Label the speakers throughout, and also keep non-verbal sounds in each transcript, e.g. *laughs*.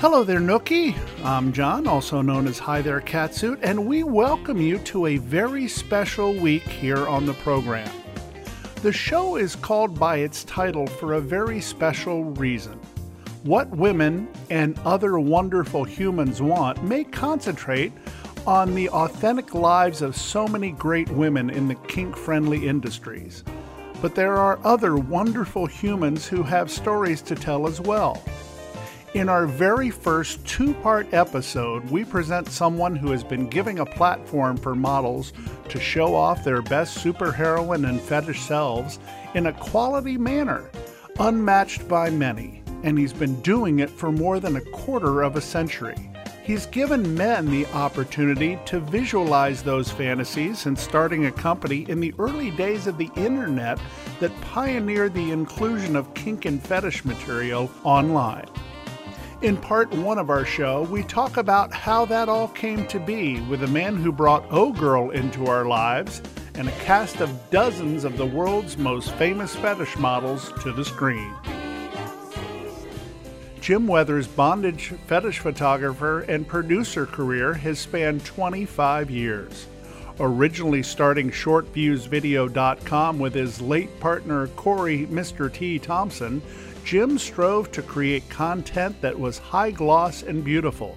Speaker 1: Hello there, Nookie. I'm John, also known as Hi There Catsuit, and we welcome you to a very special week here on the program. The show is called by its title for a very special reason. What women and other wonderful humans want may concentrate on the authentic lives of so many great women in the kink friendly industries. But there are other wonderful humans who have stories to tell as well. In our very first two part episode, we present someone who has been giving a platform for models to show off their best superheroine and fetish selves in a quality manner, unmatched by many, and he's been doing it for more than a quarter of a century. He's given men the opportunity to visualize those fantasies and starting a company in the early days of the internet that pioneered the inclusion of kink and fetish material online. In part one of our show, we talk about how that all came to be with a man who brought O Girl into our lives and a cast of dozens of the world's most famous fetish models to the screen. Jim Weathers' bondage fetish photographer and producer career has spanned 25 years. Originally starting shortfusevideo.com with his late partner Cory Mr. T. Thompson, Jim strove to create content that was high gloss and beautiful.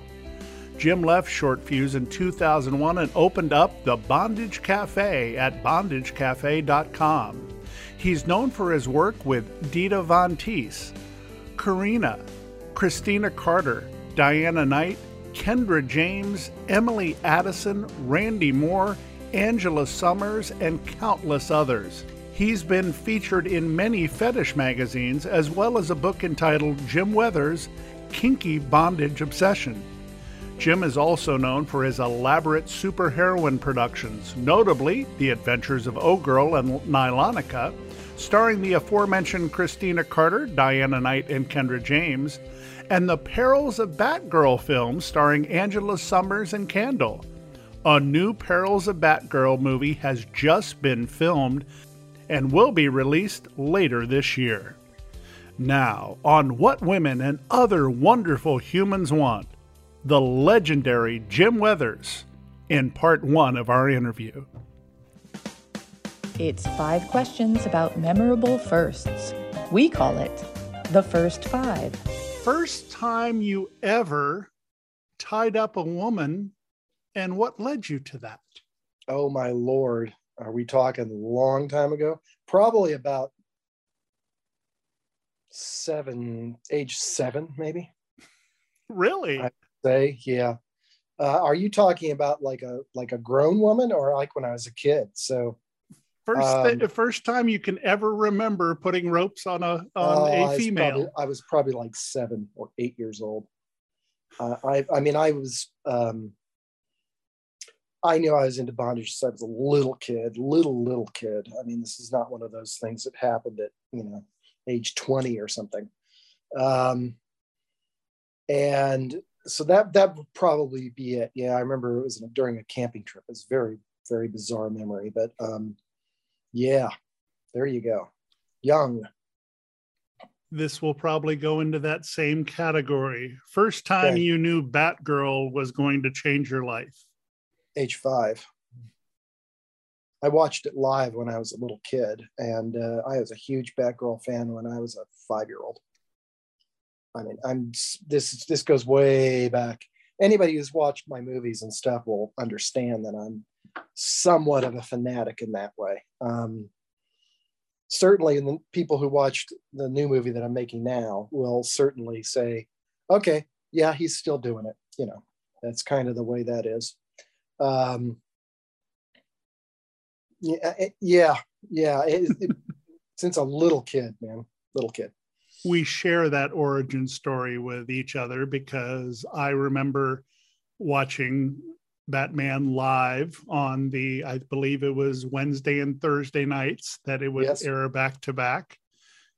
Speaker 1: Jim left Short Fuse in 2001 and opened up the Bondage Cafe at bondagecafe.com. He's known for his work with Dita Von Teese, Karina, Christina Carter, Diana Knight, Kendra James, Emily Addison, Randy Moore, Angela Sommers, and countless others. He's been featured in many fetish magazines, as well as a book entitled Jim Weathers Kinky Bondage Obsession. Jim is also known for his elaborate superheroine productions, notably The Adventures of O Girl and Nylonika, starring the aforementioned Christina Carter, Diana Knight, and Kendra James, and The Perils of Batgirl films starring Angela Sommers and Candle. A new Perils of Batgirl movie has just been filmed and will be released later this year. Now, on What Women and Other Wonderful Humans Want, the legendary Jim Weathers in part one of our interview.
Speaker 2: It's five questions about memorable firsts. We call it the first five.
Speaker 1: First time you ever tied up a woman, and what led you to that?
Speaker 3: Oh, my Lord. Are we talking a long time ago? Probably about seven, age seven, maybe.
Speaker 1: Really?
Speaker 3: I say, yeah. Uh, are you talking about like a like a grown woman or like when I was a kid? So
Speaker 1: first
Speaker 3: um,
Speaker 1: the first time you can ever remember putting ropes on a on
Speaker 3: uh,
Speaker 1: a female.
Speaker 3: I was, probably, I was probably like seven or eight years old. Uh, I I mean I was um, I knew I was into bondage since I was a little kid, little little kid. I mean this is not one of those things that happened at you know age twenty or something. Um, and so that that would probably be it. Yeah, I remember it was during a camping trip. It's very very bizarre memory, but um, yeah, there you go. Young,
Speaker 1: this will probably go into that same category. First time
Speaker 3: Okay.
Speaker 1: you knew Batgirl was going to change your life.
Speaker 3: Age five. I watched it live when I was a little kid, and uh, I was a huge Batgirl fan when I was a five-year-old. I mean, I'm this this goes way back. Anybody who's watched my movies and stuff will understand that I'm somewhat of a fanatic in that way. Um, certainly, the people who watched the new movie that I'm making now will certainly say, "Okay, yeah, he's still doing it." You know, that's kind of the way that is. Um, yeah, it- yeah, yeah. It, it, *laughs* since a little kid, man, little kid.
Speaker 1: we share that origin story with each other because I remember watching Batman live on the, I believe it was Wednesday and Thursday nights that it would
Speaker 3: Yes.
Speaker 1: air back to back.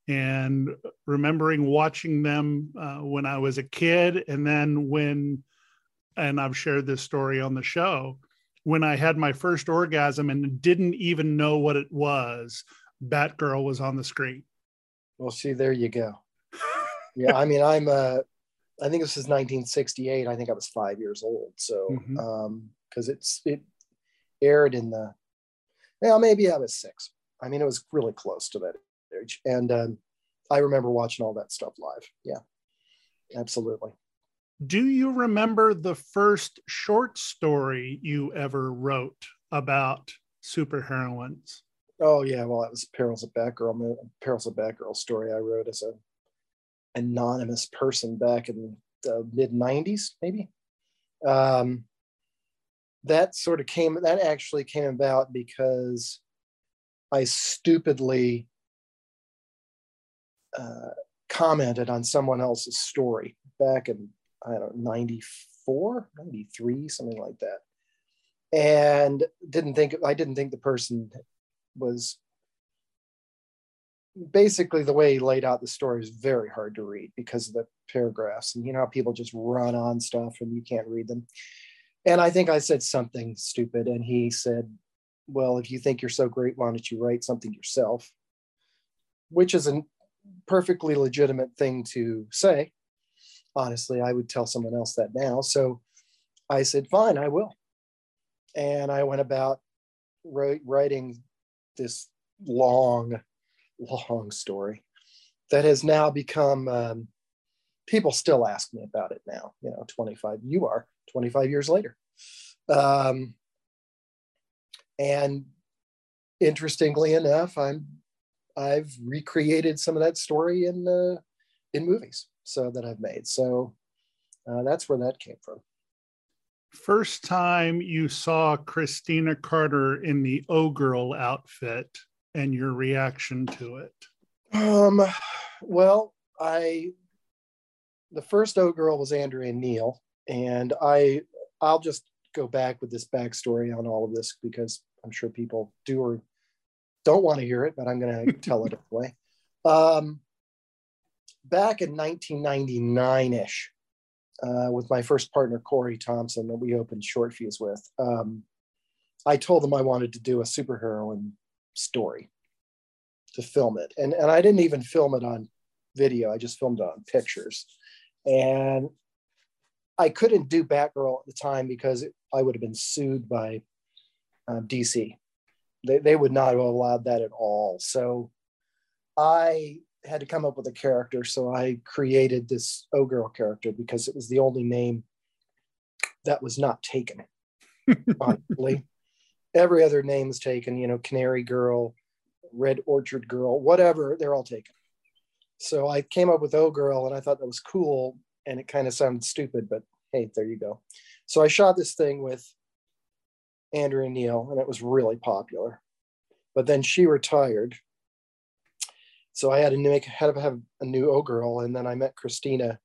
Speaker 1: And remembering watching them uh, when I was a kid, and then when, and I've shared this story on the show, when I had my first orgasm and didn't even know what it was, Batgirl was on the screen.
Speaker 3: Well, see, there you go. *laughs* Yeah, I mean, I'm. Uh, I think this is 1968. I think I was five years old. So,
Speaker 1: Mhm.
Speaker 3: um, because it's it aired in the, well, maybe I was six. I mean, it was really close to that age, and um, I remember watching all that stuff live. Yeah, absolutely.
Speaker 1: Do you remember the first short story you ever wrote about superheroines?
Speaker 3: Oh yeah, well, that was Perils of Batgirl. Perils of Batgirl story I wrote as a anonymous person back in the mid '90s, maybe. Um, that sort of came. That actually came about because I stupidly uh, commented on someone else's story back in I don't know 94, 93, something like that, and didn't think I didn't think the person was basically the way he laid out the story is very hard to read because of the paragraphs and you know how people just run on stuff and you can't read them. And i think i said something stupid and he said well if you think you're so great why don't you write something yourself? Which is a perfectly legitimate thing to say honestly i would tell someone else that now. So i said fine i will. And i went about wri- writing this long long story that has now become um, people still ask me about it now you know 25 you are 25 years later. Um, and interestingly enough i'm i've recreated some of that story in uh, in movies so that i've made so uh, that's where that came from
Speaker 1: First time you saw Christina Carter in the O Girl outfit and your reaction to it.
Speaker 3: Um, well, I the first O girl was Andrea Neal, and I I'll just go back with this backstory on all of this because I'm sure people do or don't want to hear it, but I'm going *laughs* to tell it anyway. Um, back in 1999 ish, uh, with my first partner Cory Thompson that we opened Short Fuse with, um, I told them I wanted to do a superheroine story to film it. And, and I didn't even film it on video, I just filmed it on pictures. And I couldn't do Batgirl at the time because it, I would have been sued by um, DC. They, they would not have allowed that at all. So I had to come up with a character. So I created this O Girl character because it was the only name that was not taken. *laughs* honestly, every other name is taken. You know, Canary Girl, Red Orchard Girl, whatever. They're all taken. So I came up with O Girl, and I thought that was cool, and it kind of sounded stupid, but hey, there you go. So I shot this thing with Andrea Neal, and it was really popular. But then she retired, so I had to make had to have a new O Girl, and then I met Christina.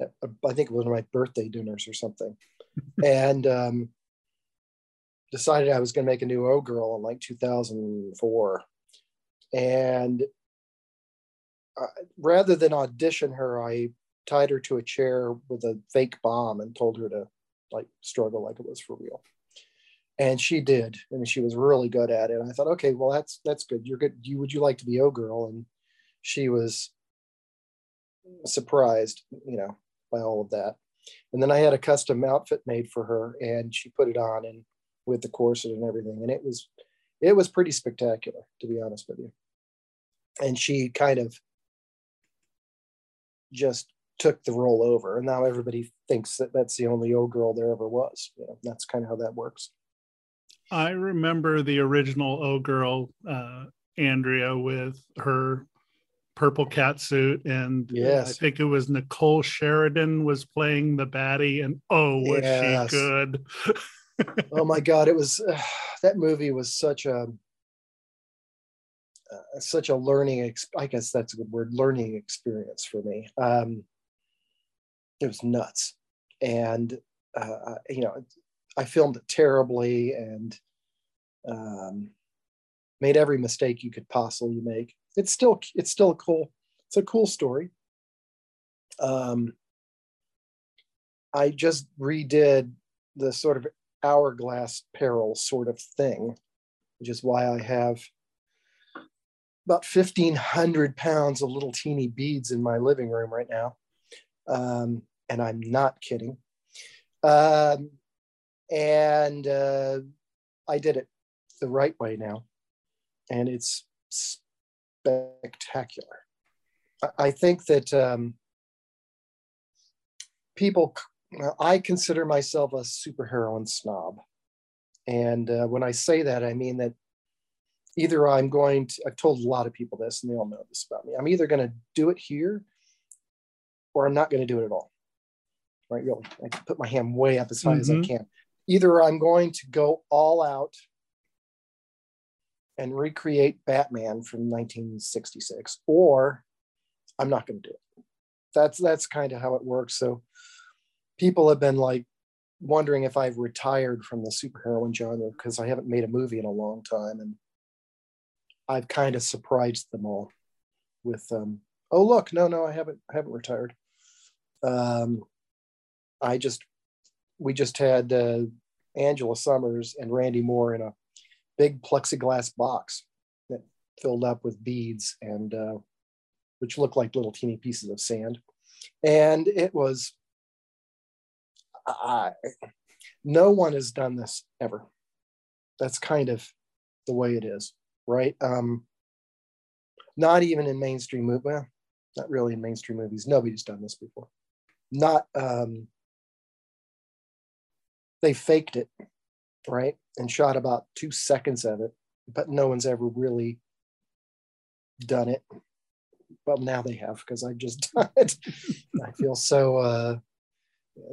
Speaker 3: At, I think it was my birthday dinners or something, *laughs* and um, decided I was going to make a new O Girl in like 2004, and uh, rather than audition her, I tied her to a chair with a fake bomb and told her to like struggle like it was for real. And she did and she was really good at it. And i thought okay well that's that's good. You're good. You would you like to be o girl and she was surprised, you know, by all of that. And then I had a custom outfit made for her, and she put it on and with the corset and everything, and it was it was pretty spectacular, to be honest with you. And she kind of just took the role over, and now everybody thinks that that's the only O Girl there ever was. You know, that's kind of how that works.
Speaker 1: I remember the original O Girl, uh, Andrea, with her purple cat suit, and
Speaker 3: yes.
Speaker 1: I think it was Nicole Sheridan was playing the baddie, and oh, was yes. she good!
Speaker 3: oh my *laughs* god, it was uh, that movie was such a uh, such a learning. Ex- I guess that's a good word, learning experience for me. Um, it was nuts, and uh, you know, I filmed it terribly and um, made every mistake you could possibly make. It's still it's still a cool it's a cool story. Um, I just redid the sort of hourglass peril sort of thing, which is why I have about 1500 pounds of little teeny beads in my living room right now. Um, and I'm not kidding. Um, and uh, I did it the right way now, and it's spectacular. I think that um, people, I consider myself a superheroine snob, and uh, when I say that, I mean that either I'm going to. I've told a lot of people this, and they all know this about me. I'm either going to do it here, or I'm not going to do it at all right? Really, I put my hand way up as high mm-hmm. as I mm-hmm. can either I'm going to go all out and recreate Batman from 1966, or I'm not going to do it. That's that's kind of how it works. So people have been like wondering if I've retired from the superheroine genre because I haven't made a movie in a long time, and I've kind of surprised them all with, um, "Oh look, no, no, I haven't, I haven't retired." Um, I just we just had uh, Angela Sommers and Randy Moore in a big plexiglass box that filled up with beads and uh, which looked like little teeny pieces of sand. And it was, I, no one has done this ever. That's kind of the way it is, right? Um, not even in mainstream movies. Well, not really in mainstream movies. Nobody's done this before. Not um, they faked it, right? And shot about two seconds of it, but no one's ever really done it. Well, now they have because I've just *laughs* done it. I feel so. Uh,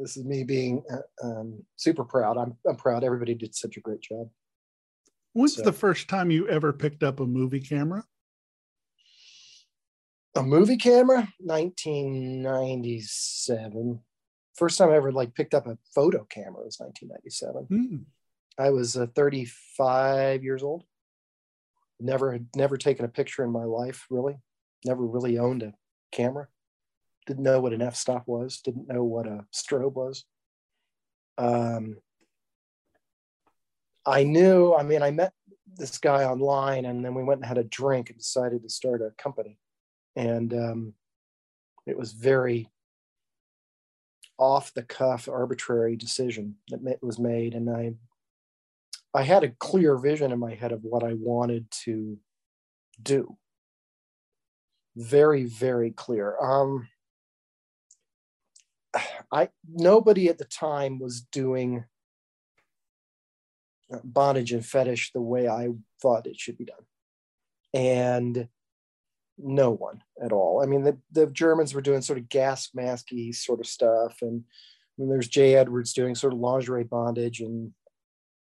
Speaker 3: this is me being uh, um, super proud. I'm, I'm proud. Everybody did such a great job.
Speaker 1: When's so, the first time you ever picked up a movie camera?
Speaker 3: A movie camera, 1997 first time I ever like picked up a photo camera was 1997. Mm. I was uh, 35 years old. Never had never taken a picture in my life, really. Never really owned a camera. Didn't know what an f-stop was. Didn't know what a strobe was. Um, I knew. I mean, I met this guy online, and then we went and had a drink and decided to start a company. And um, it was very off the cuff arbitrary decision that was made and i i had a clear vision in my head of what i wanted to do. Very very clear. Um *sighs* i nobody at the time was doing bondage and fetish the way i thought it should be done. And no one at all. I mean, the, the Germans were doing sort of gas masky sort of stuff, and, and there's Jay Edwards doing sort of lingerie bondage, and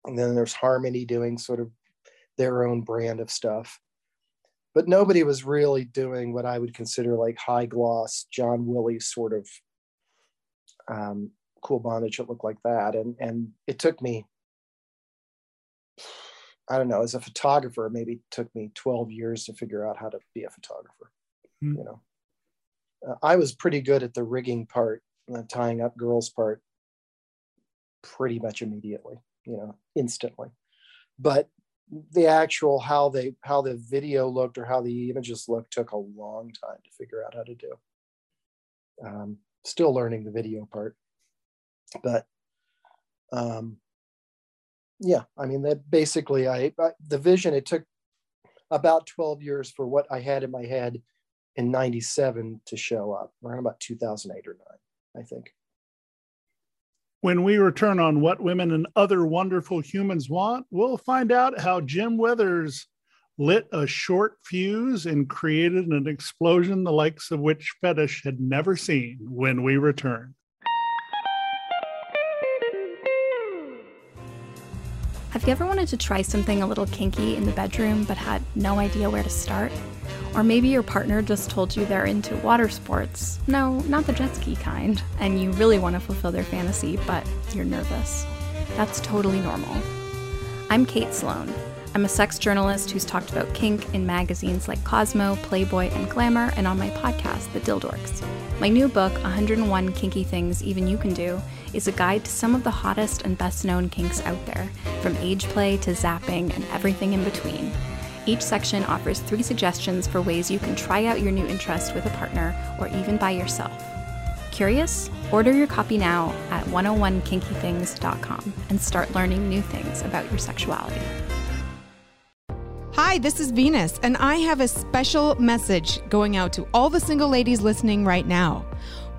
Speaker 3: and then there's Harmony doing sort of their own brand of stuff. But nobody was really doing what I would consider like high gloss John Willie sort of um, cool bondage that looked like that, and and it took me I don't know, as a photographer, maybe it took me 12 years to figure out how to be a photographer. Mm-hmm. You know, uh, I was pretty good at the rigging part, the tying up girls part, pretty much immediately, you know, instantly. But the actual how they how the video looked or how the images looked took a long time to figure out how to do. Um, still learning the video part, but um, yeah, I mean that basically I, I the vision. It took about 12 years for what I had in my head in 97 to show up around about 2008 or 9 i think
Speaker 1: when we return on what women and other wonderful humans want we'll find out how jim weathers lit a short fuse and created an explosion the likes of which fetish had never seen when we return
Speaker 4: Have you ever wanted to try something a little kinky in the bedroom but had no idea where to start? Or maybe your partner just told you they're into water sports. No, not the jet ski kind, and you really want to fulfill their fantasy, but you're nervous. That's totally normal. I'm Kate Sloan. I'm a sex journalist who's talked about kink in magazines like Cosmo, Playboy, and Glamour, and on my podcast, The Dildorks. My new book, 101 Kinky Things Even You Can Do, is a guide to some of the hottest and best known kinks out there, from age play to zapping and everything in between. Each section offers three suggestions for ways you can try out your new interest with a partner or even by yourself. Curious? Order your copy now at 101kinkythings.com and start learning new things about your sexuality.
Speaker 5: Hi, this is Venus, and I have a special message going out to all the single ladies listening right now.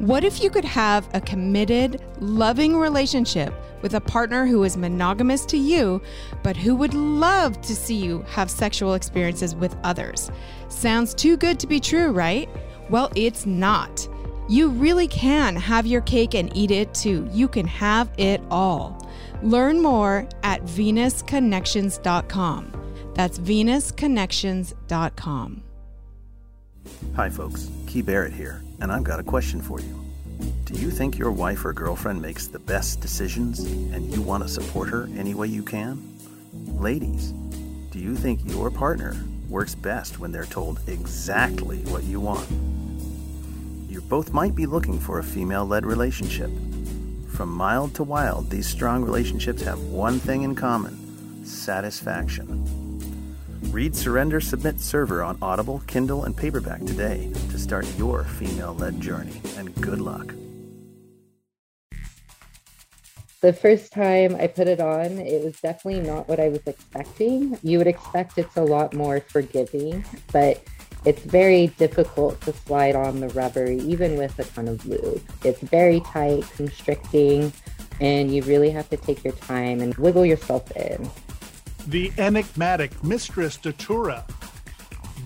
Speaker 5: What if you could have a committed, loving relationship with a partner who is monogamous to you, but who would love to see you have sexual experiences with others? Sounds too good to be true, right? Well, it's not. You really can have your cake and eat it too. You can have it all. Learn more at venusconnections.com. That's venusconnections.com.
Speaker 6: Hi, folks. Key Barrett here, and I've got a question for you. Do you think your wife or girlfriend makes the best decisions and you want to support her any way you can? Ladies, do you think your partner works best when they're told exactly what you want? You both might be looking for a female led relationship. From mild to wild, these strong relationships have one thing in common satisfaction. Read Surrender Submit Server on Audible, Kindle, and paperback today to start your female led journey, and good luck.
Speaker 7: The first time I put it on, it was definitely not what I was expecting. You would expect it's a lot more forgiving, but it's very difficult to slide on the rubber, even with a ton of lube. It's very tight, constricting, and you really have to take your time and wiggle yourself in
Speaker 1: the enigmatic Mistress Datura,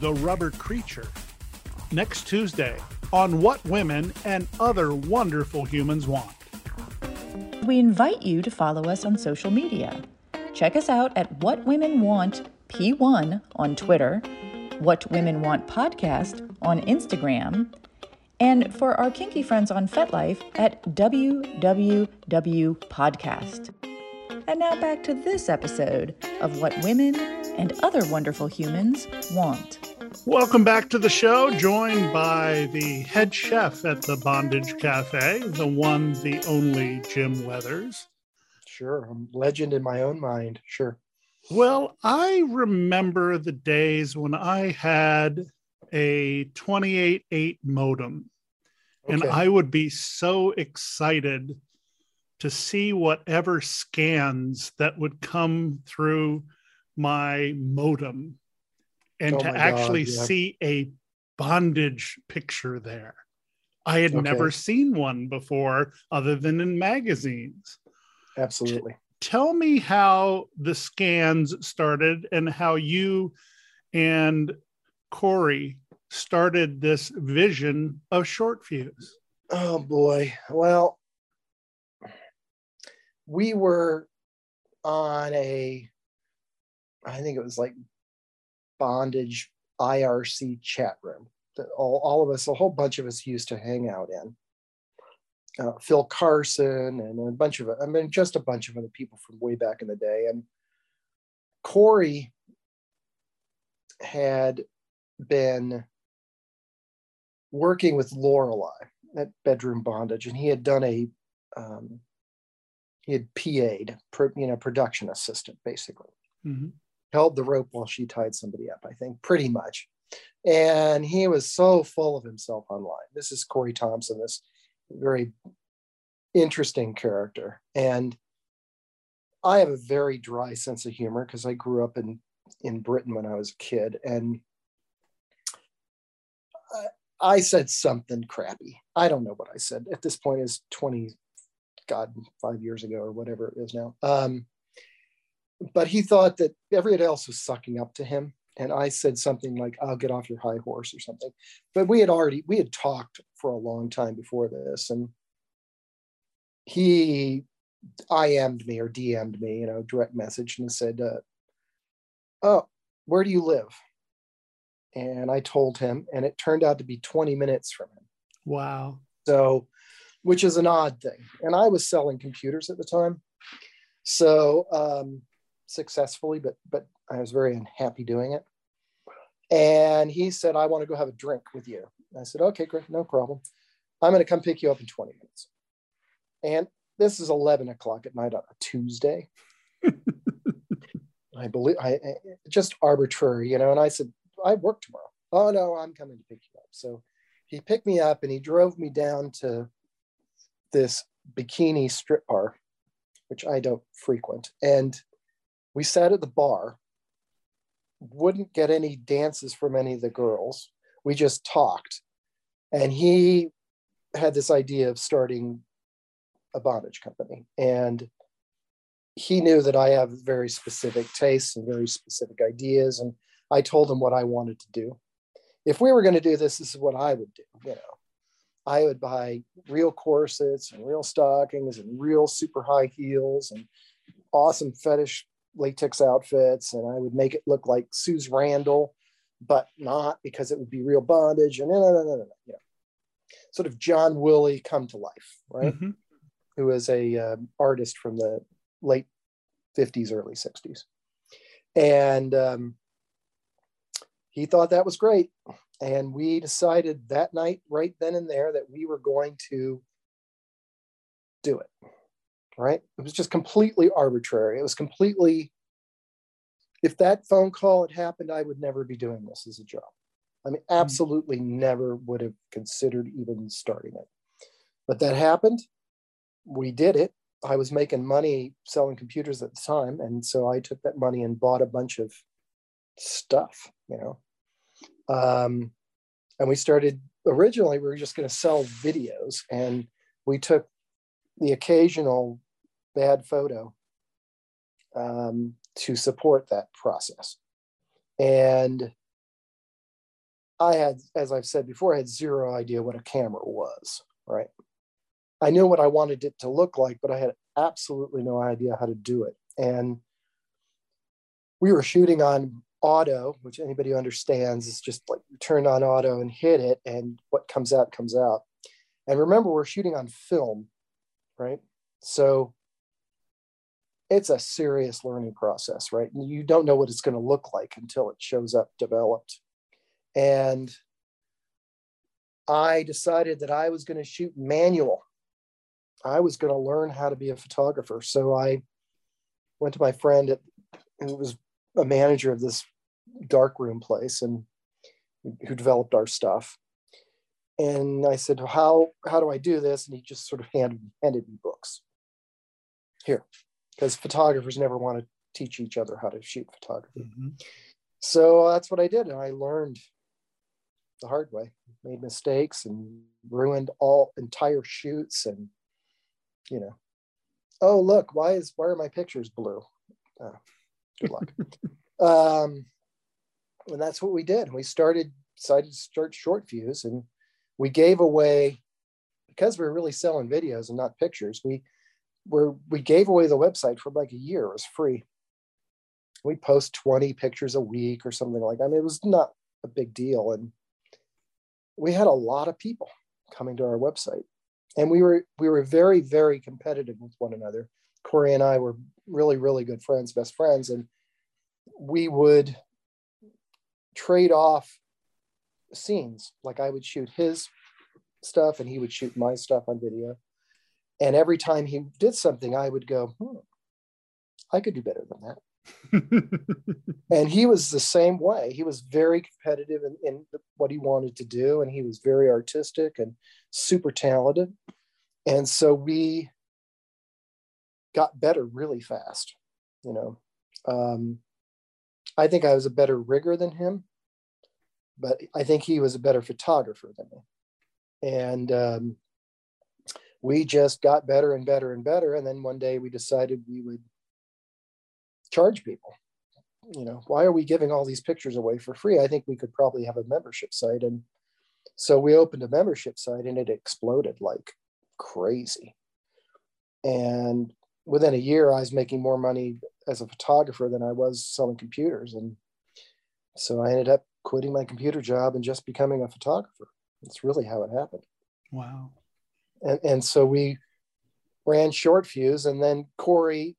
Speaker 1: the rubber creature. Next Tuesday on What Women and Other Wonderful Humans Want.
Speaker 2: We invite you to follow us on social media. Check us out at What Women Want P1 on Twitter, What Women Want Podcast on Instagram, and for our kinky friends on FetLife at WWW Podcast. And now back to this episode of What Women and Other Wonderful Humans Want.
Speaker 1: Welcome back to the show, joined by the head chef at the Bondage Cafe, the one, the only Jim Weathers.
Speaker 3: Sure, I'm legend in my own mind. Sure.
Speaker 1: Well, I remember the days when I had a 28.8 modem, okay. and I would be so excited to see whatever scans that would come through my modem and oh to actually God, yeah. see a bondage picture there. I had okay. never seen one before other than in magazines.
Speaker 3: Absolutely. T-
Speaker 1: tell me how the scans started and how you and Cory started this vision of short fuse.
Speaker 3: Oh boy. Well, we were on a I think it was like bondage IRC chat room that all, all of us, a whole bunch of us used to hang out in. Uh, Phil Carson and a bunch of, I mean, just a bunch of other people from way back in the day. And Cory had been working with Lorelei at Bedroom Bondage, and he had done a um, he had PA'd, you know, production assistant, basically. Mm-hmm. Held the rope while she tied somebody up, I think, pretty much. And he was so full of himself online. This is Cory Thompson, this very interesting character. And I have a very dry sense of humor because I grew up in, in Britain when I was a kid. And I, I said something crappy. I don't know what I said. At this point, is 20, God, five years ago or whatever it is now. Um, but he thought that everybody else was sucking up to him. And i said something like i'll get off your high horse or something. But we had already we had talked for a long time before this. And he im'd me or dm'd me you know direct message and said uh, oh where do you live? And i told him and it turned out to be 20 minutes from him.
Speaker 1: Wow.
Speaker 3: So which is an odd thing and i was selling computers at the time so um, successfully, but but I was very unhappy doing it. And he said, I want to go have a drink with you. I said, okay, great, no problem. I'm going to come pick you up in 20 minutes. And this is 11 o'clock at night on a Tuesday. *laughs* I believe I just arbitrary, you know. And I said, I work tomorrow. Oh no, I'm coming to pick you up. So he picked me up and he drove me down to this bikini strip bar, which I don't frequent. And we sat at the bar, wouldn't get any dances from any of the girls. We just talked. And he had this idea of starting a bondage company. And he knew that I have very specific tastes and very specific ideas. And I told him what I wanted to do. If we were going to do this, this is what I would do. You know, I would buy real corsets and real stockings and real super high heels and awesome fetish latex outfits and I would make it look like Suze Randall, but not because it would be real bondage and no, no, no, no, no, you know, sort of John Willie come to life, right? Mm-hmm. Who was a uh, artist from the late 50s, early 60s. And um, he thought that was great. And we decided that night, right then and there, that we were going to do it right? It was just completely arbitrary. It was completely, if that phone call had happened, I would never be doing this as a job. I mean, mm-hmm. absolutely never would have considered even starting it. But that happened. We did it. I was making money selling computers at the time. And so I took that money and bought a bunch of stuff, you know. Um, and we started originally, we were just going to sell videos. And we took the occasional bad photo um, to support that process. And I had, as I've said before, I had zero idea what a camera was, right? I knew what I wanted it to look like, but I had absolutely no idea how to do it. And we were shooting on auto, which anybody who understands is just like you turn on auto and hit it, and what comes out comes out. And remember, we're shooting on film, right? So it's a serious learning process, right? You don't know what it's going to look like until it shows up developed. And I decided that I was going to shoot manual. I was going to learn how to be a photographer. So I went to my friend at, who was a manager of this darkroom place and who developed our stuff. And I said, how, how do I do this? And he just sort of handed, handed me books. Here, because photographers never want to teach each other how to shoot photography. Mm-hmm. So that's what I did. And I learned the hard way, made mistakes and ruined all entire shoots. And, you know, oh, look, why is, why are my pictures blue? Oh, good luck. *laughs* um, and that's what we did. We started, decided to start short fuse and we gave away, because we were really selling videos and not pictures, we were we gave away the website for like a year. It was free. We post 20 pictures a week or something like that. I mean, it was not a big deal. And we had a lot of people coming to our website. And we were we were very, very competitive with one another. Cory and I were really, really good friends, best friends. And we would trade off scenes. Like I would shoot his stuff and he would shoot my stuff on video and every time he did something, I would go, hmm, I could do better than that. *laughs* and he was the same way. He was very competitive in, in, what he wanted to do, and he was very artistic and super talented. And so we got better really fast. You know, um, I think I was a better rigger than him, but I think he was a better photographer than me. And um, we just got better and better and better. And then one day we decided we would charge people. You know, why are we giving all these pictures away for free? I think we could probably have a membership site. And so we opened a membership site and it exploded like crazy. And within a year, I was making more money as a photographer than I was selling computers. And so I ended up quitting my computer job and just becoming a photographer. That's really how it happened.
Speaker 1: Wow.
Speaker 3: And, and so we ran short fuse and then Cory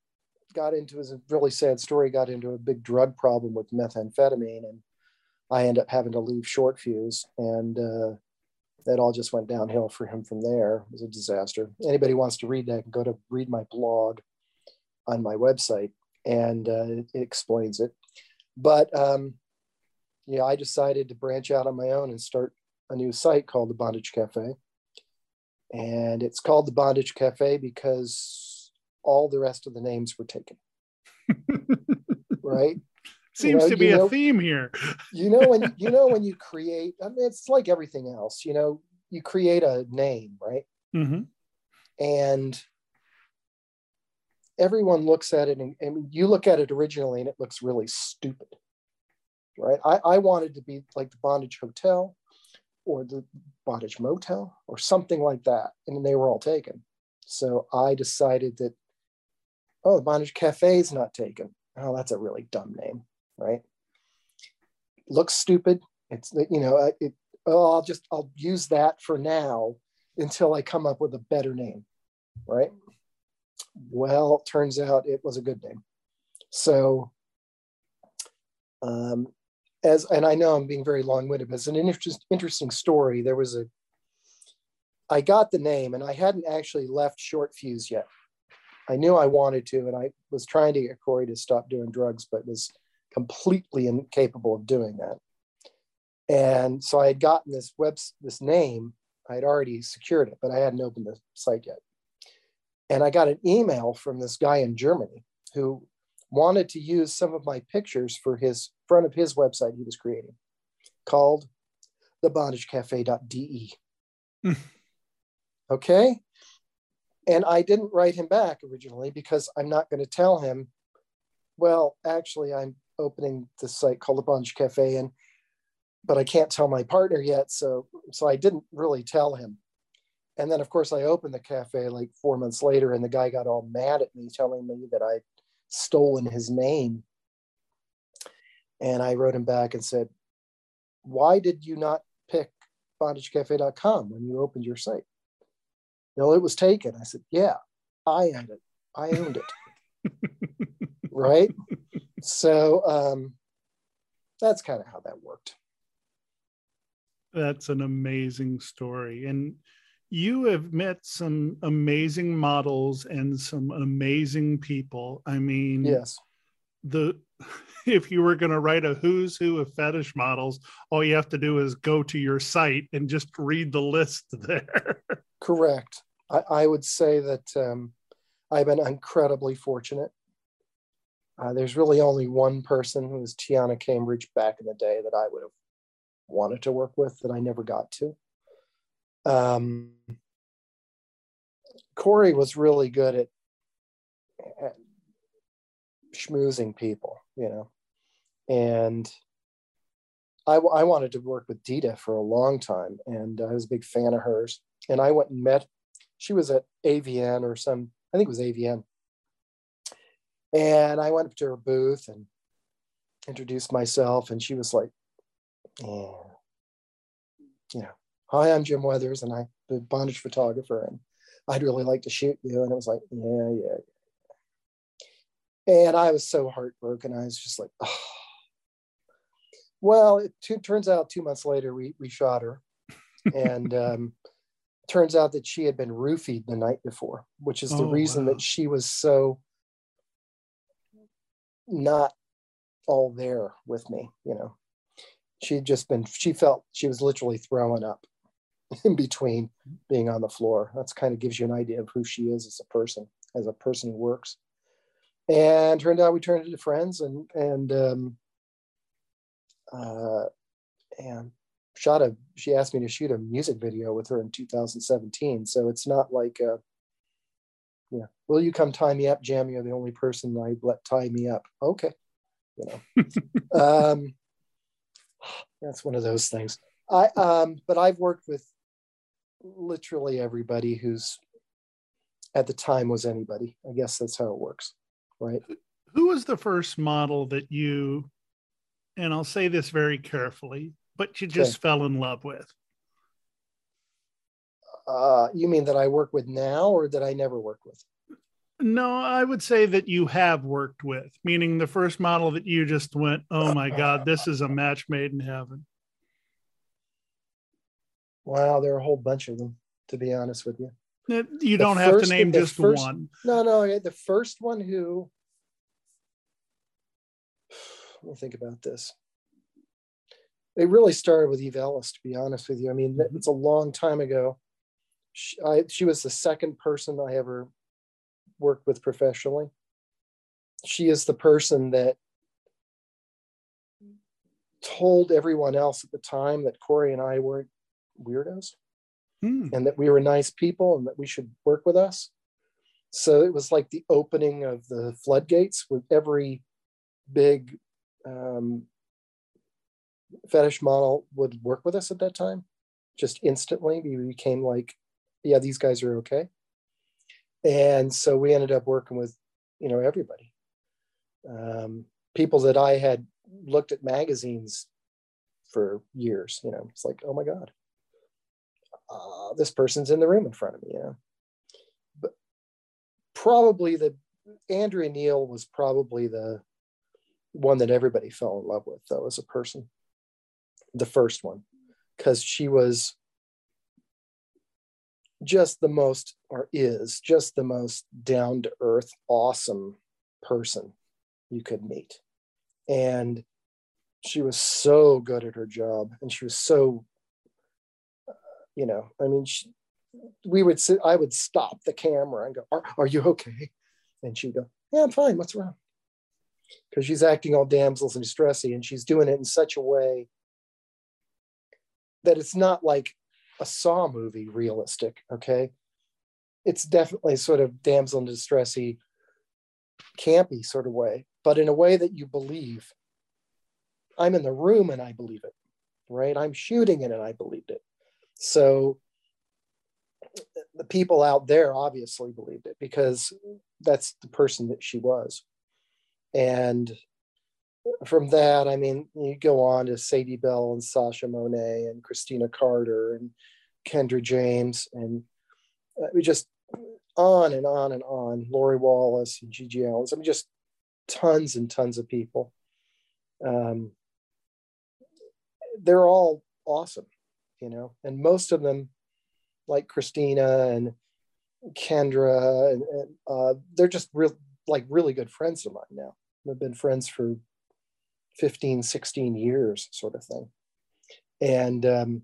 Speaker 3: got into his really sad story, got into a big drug problem with methamphetamine. And I ended up having to leave short fuse. And uh, that all just went downhill for him from there. It was a disaster. Anybody wants to read that can go to read my blog on my website and uh, it, it, explains it. But um, yeah, I decided to branch out on my own and start a new site called the Bondage Cafe. And it's called the Bondage Cafe because all the rest of the names were taken. *laughs* right?
Speaker 1: Seems you know, to be know, a theme here. *laughs*
Speaker 3: you know when you know when *laughs* you create, I mean, it's like everything else. You know, you create a name, right?
Speaker 1: Mm-hmm.
Speaker 3: And everyone looks at it, and, and, you look at it originally, and it looks really stupid, right? I, I wanted to be like the Bondage Hotel or the Bondage Motel or something like that, and they were all taken. So I decided that, oh, the Bondage Cafe is not taken. Oh, that's a really dumb name right? Looks stupid. It's you know it. Oh, I'll just I'll use that for now until I come up with a better name, right? Well, turns out it was a good name. So, um, as and I know I'm being very long-winded, but it's an inter- interesting story. There was a I got the name and I hadn't actually left Short Fuse yet. I knew I wanted to, and I was trying to get Cory to stop doing drugs, but was completely incapable of doing that. And so I had gotten this web this name. I had already secured it, but I hadn't opened the site yet. And I got an email from this guy in Germany who wanted to use some of my pictures for his front of his website he was creating called thebondagecafe.de. Hmm. okay. And I didn't write him back originally because I'm not going to tell him, well, actually, I'm opening this site called the Bondage Cafe, and but I can't tell my partner yet. So so I didn't really tell him. And then of course I opened the cafe like four months later, and the guy got all mad at me, telling me that I'd stolen his name. And I wrote him back and said, Why did you not pick bondagecafe.com when you opened your site? No, it was taken. I said, Yeah, I owned it. I owned it. *laughs* right? so um, that's kind of how that worked.
Speaker 1: That's an amazing story. And you have met some amazing models and some amazing people. I mean,
Speaker 3: yes.
Speaker 1: The *laughs* if you were going to write a who's who of fetish models, all you have to do is go to your site and just read the list *laughs* there.
Speaker 3: Correct. I, I would say that um, I've been incredibly fortunate uh, there's really only one person who was Tiana Cambridge back in the day that I would have wanted to work with that I never got to. Um, Cory was really good at, at schmoozing people, you know, and I, I wanted to work with Dita for a long time, and I was a big fan of hers. And I went and met. She was at AVN or some, I think it was AVN, and I went up to her booth and introduced myself, and she was like, yeah, you know, hi, I'm Jim Weathers, and I'm a bondage photographer, and I'd really like to shoot you. And it was like, yeah, yeah. And I was so heartbroken. I was just like, oh. Well, it t- turns out two months later, we, we shot her. and *laughs* um, turns out that she had been roofied the night before, which is the oh, reason wow. that she was so not all there with me, you know. She'd just been, she felt she was literally throwing up *laughs* in between being on the floor. That's kind of gives you an idea of who she is as a person, as a person who works. And turned out we turned into friends and, and, um, uh, and shot a, she asked me to shoot a music video with her in 2017. So it's not like, uh, yeah, will you come tie me up, Jim? You're the only person I let tie me up. Okay. You know, *laughs* um, that's one of those things. I, um, but I've worked with literally everybody who's at the time was anybody. I guess that's how it works. Right.
Speaker 1: Who was the first model that you, and I'll say this very carefully, but you just okay. fell in love with?
Speaker 3: Uh, you mean that I work with now or that I never worked with?
Speaker 1: No, I would say that you have worked with, meaning the first model that you just went, oh my God, this is a match made in heaven.
Speaker 3: Wow, there are a whole bunch of them, to be honest with you.
Speaker 1: You don't have to name just first, one.
Speaker 3: No, no, the first one who, let me think about this. It really started with Eve Ellis, to be honest with you. I mean, mm-hmm. it's a long time ago. She, I, she was the second person I ever worked with professionally. She is the person that told everyone else at the time that Cory and I weren't weirdos hmm. and that we were nice people and that we should work with us. So it was like the opening of the floodgates with every big um, fetish model would work with us at that time. Just instantly, we became like, yeah, these guys are okay and so we ended up working with you know everybody um, people that i had looked at magazines for years you know it's like oh my god uh, this person's in the room in front of me you know but probably the andrea neal was probably the one that everybody fell in love with though as a person the first one because she was just the most, or is just the most down to earth, awesome person you could meet. And she was so good at her job and she was so, you know, I mean, she, we would sit, I would stop the camera and go, are, are you okay? And she'd go, yeah, I'm fine. What's wrong? Because she's acting all damsels and distressy and she's doing it in such a way that it's not like a Saw movie realistic. Okay, it's definitely sort of damsel in distressy, campy sort of way, but in a way that you believe. I'm in the room and I believe it, right? I'm shooting it and I believed it. So the people out there obviously believed it because that's the person that she was. And from that, I mean, you go on to Sadie Bell and Sasha Monet and Christina Carter and Kendra James, and uh, we just on and on and on. Lori Wallace and Gigi Allen. I mean, just tons and tons of people. Um, they're all awesome, you know, and most of them, like Christina and Kendra, and, and uh, they're just real, like really good friends of mine now. We've been friends for 15, 16 years, sort of thing. And um,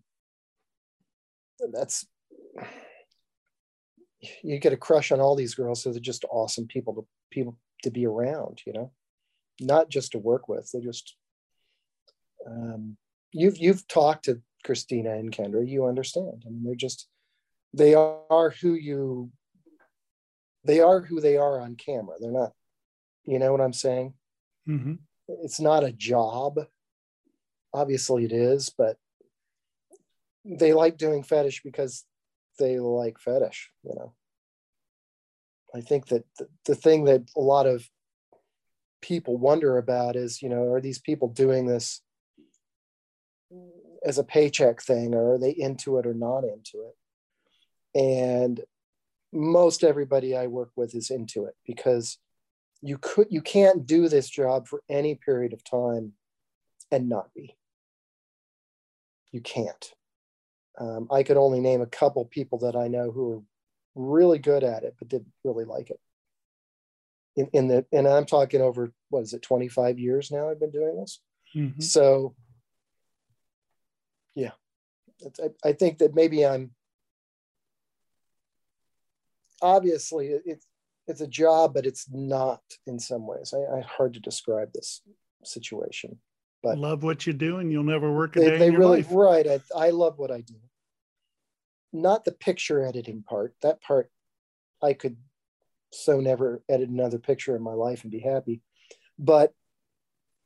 Speaker 3: that's, you get a crush on all these girls. So they're just awesome people to people to be around, you know, not just to work with. They're just, um, you've, you've talked to Christina and Kendra, you understand. I mean, they're just, they are who you, they are who they are on camera. They're not, you know what I'm saying? Mm-hmm it's not a job. Obviously, it is, but they like doing fetish because they like fetish, you know. I think that the, the thing that a lot of people wonder about is, you know, are these people doing this as a paycheck thing or are they into it or not into it? And most everybody I work with is into it because you could you can't do this job for any period of time and not be you can't um, i could only name a couple people that i know who are really good at it but didn't really like it in, in the and I'm talking over what is it 25 years now I've been doing this.
Speaker 1: Mhm.
Speaker 3: So yeah, I, I think that maybe I'm obviously it's it's a job, but it's not in some ways. I, I hard to describe this situation. but-
Speaker 1: Love what you do, and you'll never work a day
Speaker 3: They, they
Speaker 1: in your
Speaker 3: really
Speaker 1: life.
Speaker 3: right. I, I love what I do. Not the picture editing part. That part I could so never edit another picture in my life and be happy. But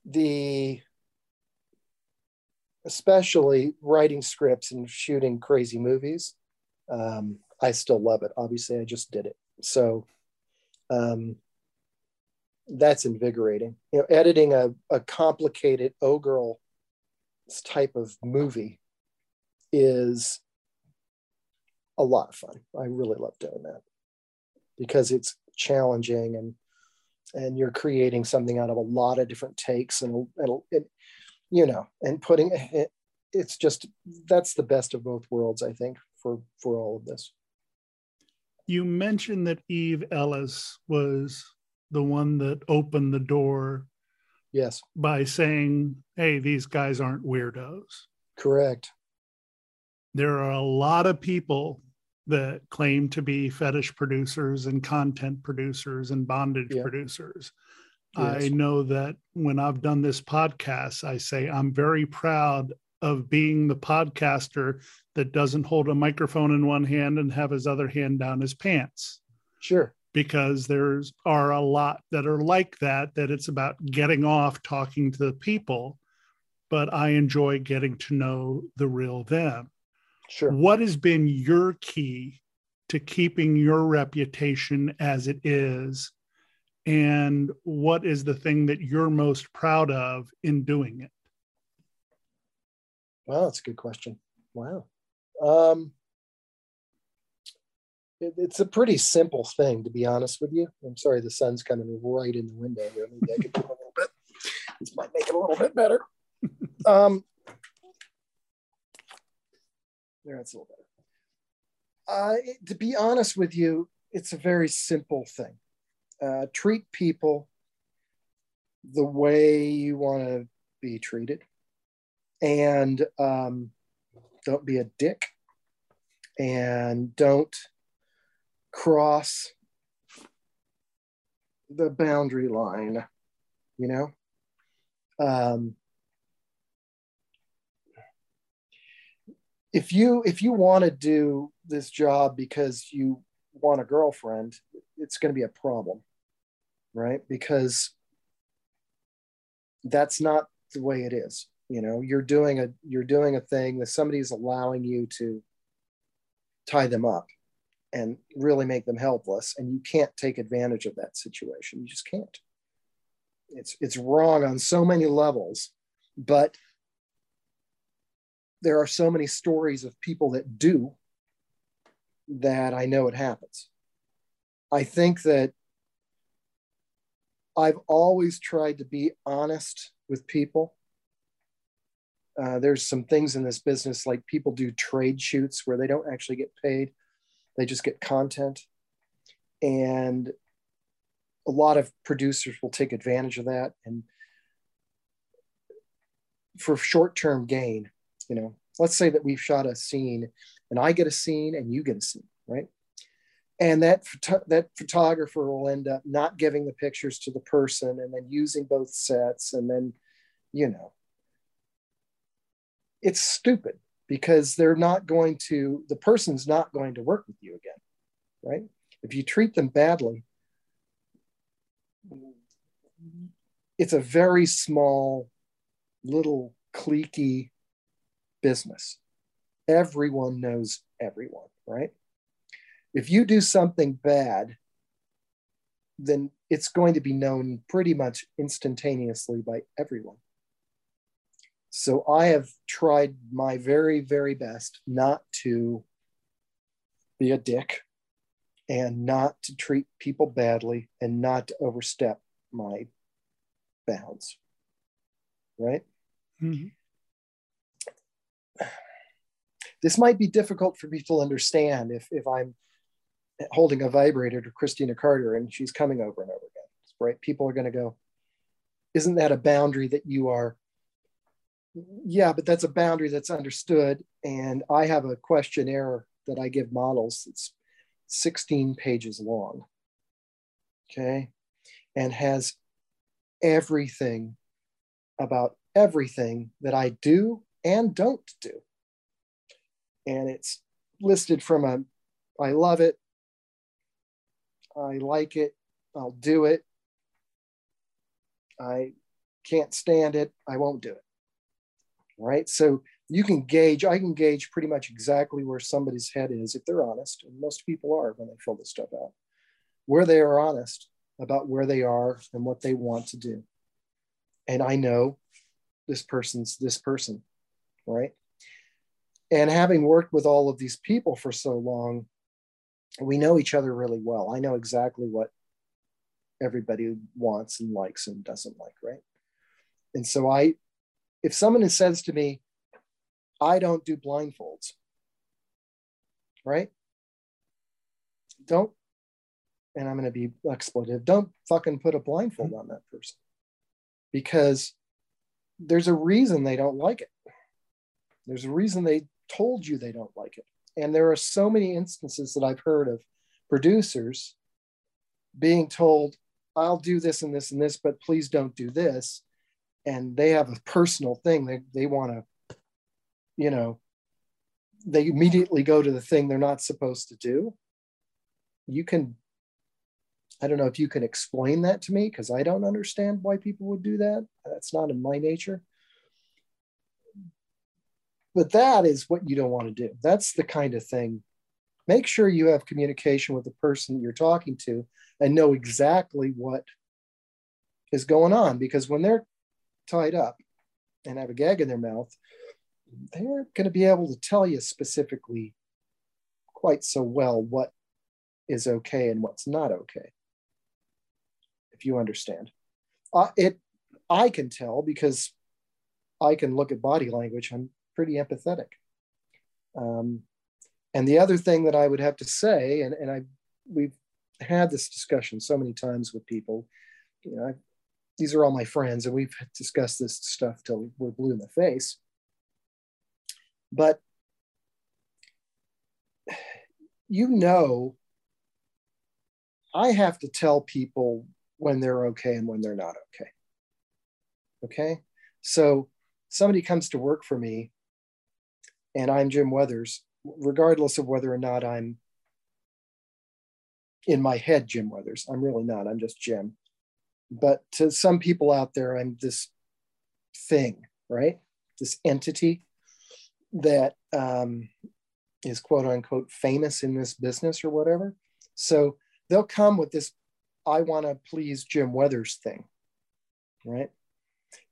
Speaker 3: the especially writing scripts and shooting crazy movies, um, I still love it. Obviously, I just did it. So um, that's invigorating. You know, editing a, a complicated O girl type of movie is a lot of fun. I really love doing that because it's challenging and and you're creating something out of a lot of different takes and and, you know and putting it, it's just that's the best of both worlds I think for for all of this.
Speaker 1: You mentioned that Eve Ellis was the one that opened the door
Speaker 3: Yes,
Speaker 1: by saying, Hey, these guys aren't weirdos.
Speaker 3: correct.
Speaker 1: There are a lot of people that claim to be fetish producers and content producers and bondage
Speaker 3: Yeah.
Speaker 1: producers.
Speaker 3: Yes.
Speaker 1: I know that when I've done this podcast, I say I'm very proud of being the podcaster that doesn't hold a microphone in one hand and have his other hand down his pants
Speaker 3: Sure.
Speaker 1: because there's are a lot that are like that that it's about getting off talking to the people but i enjoy getting to know the real them
Speaker 3: Sure.
Speaker 1: what has been your key to keeping your reputation as it is and what is the thing that you're most proud of in doing it
Speaker 3: Wow, that's a good question. Wow. Um, it- it's a pretty simple thing, to be honest with you. I'm sorry, the sun's coming right in the window here. Maybe I could do a little bit. This might make it a little bit better. *laughs* Um, there, it's a little better. Uh, it- to be honest with you, it's a very simple thing. Uh, treat people the way you want to be treated. And um, don't be a dick. And don't cross the boundary line you know? Um, if you if you want to do this job because you want a girlfriend it's going to be a problem right? Because that's not the way it is you know? You're doing a you're doing a thing that somebody's allowing you to tie them up and really make them helpless and you can't take advantage of that situation. You just can't. It's it's wrong on so many levels but there are so many stories of people that do that i know it happens i think that i've always tried to be honest with people. Uh, there's some things in this business like people do trade shoots where they don't actually get paid. They just get content. And a lot of producers will take advantage of that and for short-term gain you know. Let's say that we've shot a scene and i get a scene and you get a scene right and that that photographer will end up not giving the pictures to the person and then using both sets and then you know. It's stupid because they're not going to the person's not going to work with you again right? If you treat them badly it's a very small little cliquey business. Everyone knows everyone right if you do something bad then it's going to be known pretty much instantaneously by everyone so I have tried my very, very best not to be a dick and not to treat people badly and not to overstep my bounds. Right?
Speaker 1: Mhm.
Speaker 3: This might be difficult for people to understand if, if I'm holding a vibrator to Christina Carter and she's coming over and over again. right? People are going to go, isn't that a boundary that you are? Yeah, but that's a boundary that's understood. And I have a questionnaire that I give models. It's 16 pages long. Okay. And has everything about everything that I do and don't do. And it's listed from a I love it, I like it, I'll do it, I can't stand it, I won't do it. Right. So you can gauge, I can gauge pretty much exactly where somebody's head is if they're honest. And most people are when they fill this stuff out, where they are honest about where they are and what they want to do. And I know this person's this person, right? And having worked with all of these people for so long, we know each other really well. I know exactly what everybody wants and likes and doesn't like, right? And so I, if someone says to me, I don't do blindfolds, right? Don't, and I'm going to be expletive, don't fucking put a blindfold on that person because there's a reason they don't like it. There's a reason they told you they don't like it. And there are so many instances that I've heard of producers being told, I'll do this and this and this, but please don't do this. And they have a personal thing. They, they want to, you know, they immediately go to the thing they're not supposed to do. You can, I don't know if you can explain that to me because I don't understand why people would do that. That's not in my nature. But that is what you don't want to do. That's the kind of thing. Make sure you have communication with the person you're talking to and know exactly what is going on because when they're tied up and have a gag in their mouth, they aren't going to be able to tell you specifically quite so well what is okay and what's not okay. If you understand, uh, it I can tell because I can look at body language. I'm pretty empathetic. Um, and the other thing that I would have to say, and, and I we've had this discussion so many times with people, you know, I, these are all my friends, and we've discussed this stuff till we're blue in the face. But you know, I have to tell people when they're okay and when they're not okay. Okay. So somebody comes to work for me and I'm Jim Weathers, regardless of whether or not I'm in my head Jim Weathers. I'm really not, I'm just Jim. But to some people out there, I'm this thing, right? This entity that um, is quote unquote famous in this business or whatever. So they'll come with this, I want to please Jim Weathers thing, right?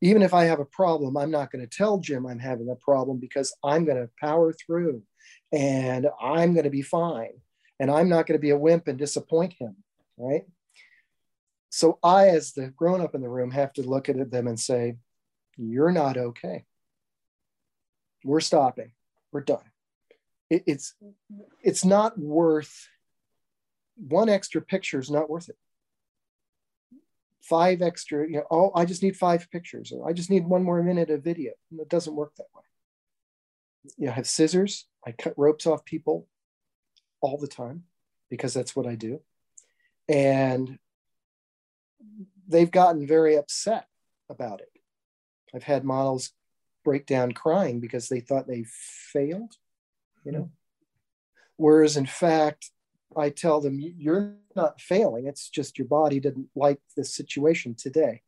Speaker 3: Even if I have a problem, I'm not going to tell Jim I'm having a problem because I'm going to power through and I'm going to be fine. And I'm not going to be a wimp and disappoint him. Right. So I, as the grown up in the room, have to look at them and say, You're not okay. We're stopping. We're done. It, it's it's not worth one extra picture is not worth it five extra, you know, oh, I just need five pictures, or I just need one more minute of video. And it doesn't work that way. You know, I have scissors. I cut ropes off people all the time because that's what I do. And they've gotten very upset about it. I've had models break down crying because they thought they failed, you know. Mm-hmm. Whereas in fact, I tell them, you're not failing. It's just your body didn't like this situation today.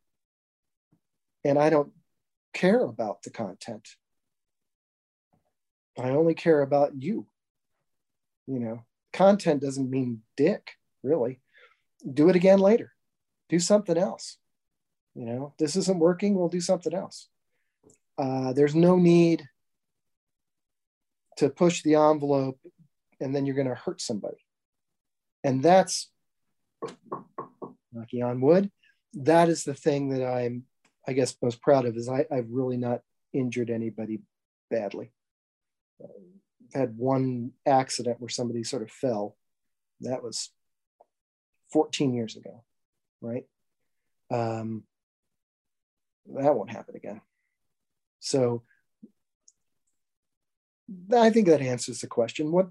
Speaker 3: And I don't care about the content. I only care about you. You know, content doesn't mean dick, really. Do it again later. Do something else. You know, this isn't working, we'll do something else. Uh, there's no need to push the envelope and then you're going to hurt somebody. And that's knocking on wood. That is the thing that I'm, I guess, most proud of is I, I've really not injured anybody badly. Had one accident where somebody sort of fell. That was 14 years ago, right? Um, that won't happen again. So I think that answers the question. What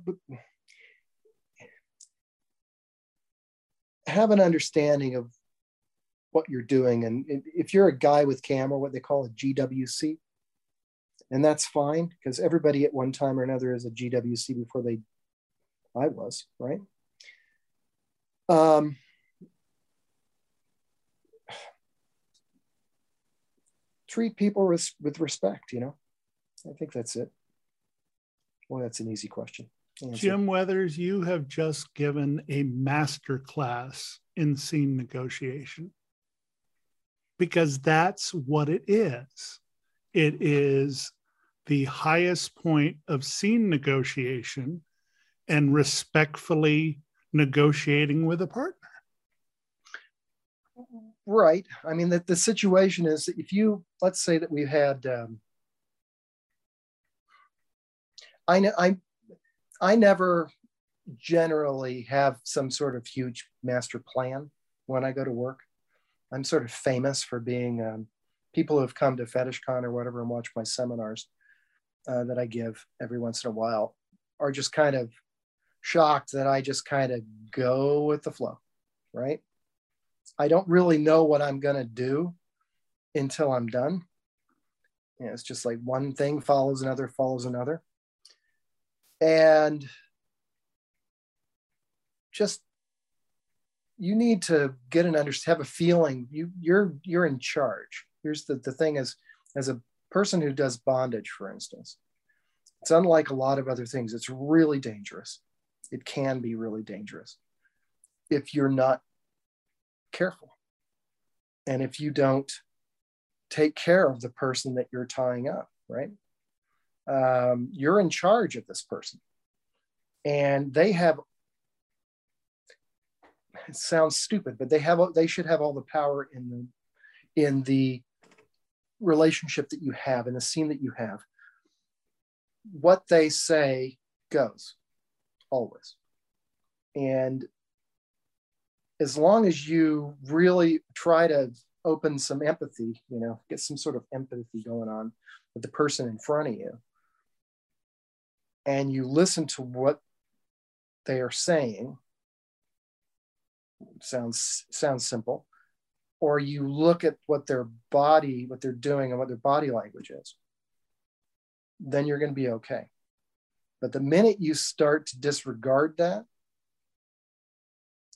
Speaker 3: have an understanding of what you're doing, and if you're a guy with camera, what they call a GWC, and that's fine because everybody at one time or another is a GWC before they, I was right. Um, treat people with, with respect. You know, I think that's it. Well, that's an easy question.
Speaker 1: Jim Weathers, you have just given a master class in scene negotiation because that's what it is. It is the highest point of scene negotiation and respectfully negotiating with a partner.
Speaker 3: Right. I mean, that the situation is that if you, let's say that we had, um, I know I, I never generally have some sort of huge master plan when I go to work. I'm sort of famous for being um, people who have come to FetishCon or whatever and watch my seminars uh, that I give every once in a while are just kind of shocked that I just kind of go with the flow, right? I don't really know what I'm going to do until I'm done. You know, it's just like one thing follows another, follows another. And just you need to get an understand have a feeling. You you're you're in charge. Here's the, the thing is as a person who does bondage for instance it's unlike a lot of other things. It's really dangerous. It can be really dangerous if you're not careful. And if you don't take care of the person that you're tying up right um, you're in charge of this person and they have it sounds stupid, but they have they should have all the power in the in the relationship that you have in the scene that you have. What they say goes always. And as long as you really try to open some empathy, you know, get some sort of empathy going on with the person in front of you, and you listen to what they are saying sounds sounds simple or you look at what their body what they're doing and what their body language is then you're going to be okay. But the minute you start to disregard that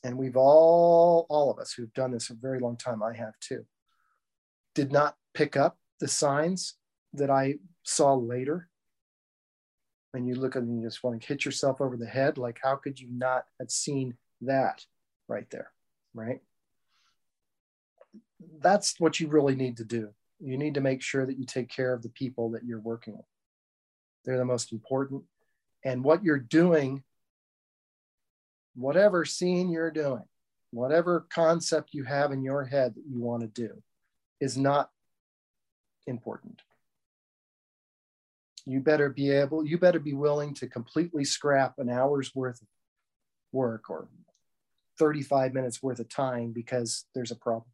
Speaker 3: and we've all all of us who've done this a very long time i have too did not pick up the signs that i saw later and you look at and you just want to hit yourself over the head like how could you not have seen that right there, right? That's what you really need to do. You need to make sure that you take care of the people that you're working with. They're the most important. And what you're doing, whatever scene you're doing, whatever concept you have in your head that you want to do, is not important. You better be able, you better be willing to completely scrap an hour's worth of work or 35 minutes worth of time because there's a problem.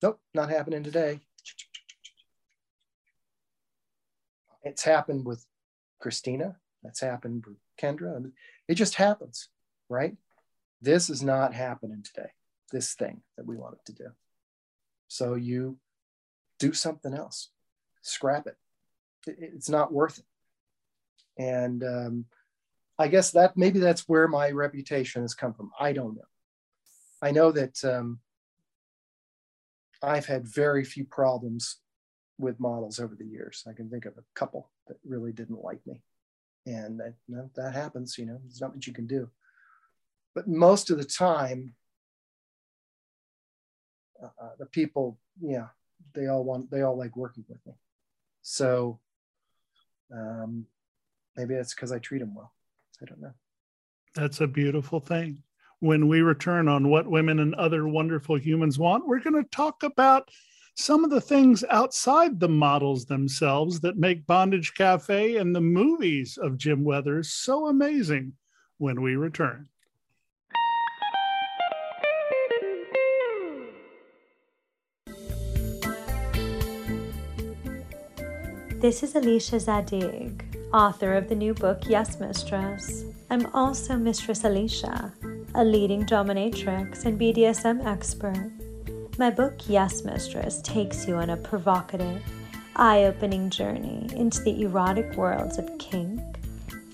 Speaker 3: Nope, not happening today. It's happened with Christina. That's happened with Kendra. It just happens, right? This is not happening today, this thing that we wanted to do. So you do something else, scrap it. It's not worth it. And um, I guess that maybe that's where my reputation has come from. I don't know. I know that um, I've had very few problems with models over the years. I can think of a couple that really didn't like me, and that, you know, that happens. You know, there's not much you can do. But most of the time, uh, uh the people, yeah, they all want, they all like working with me. So um, maybe that's because I treat them well. I don't know.
Speaker 1: That's a beautiful thing. When we return on What Women and Other Wonderful Humans Want, we're going to talk about some of the things outside the models themselves that make Bondage Cafe and the movies of Jim Weathers so amazing when we return.
Speaker 8: This is Alicia Zadig, author of the new book Yes Mistress. I'm also Mistress Alicia, a leading dominatrix and BDSM expert. My book Yes Mistress takes you on a provocative, eye opening journey into the erotic worlds of kink,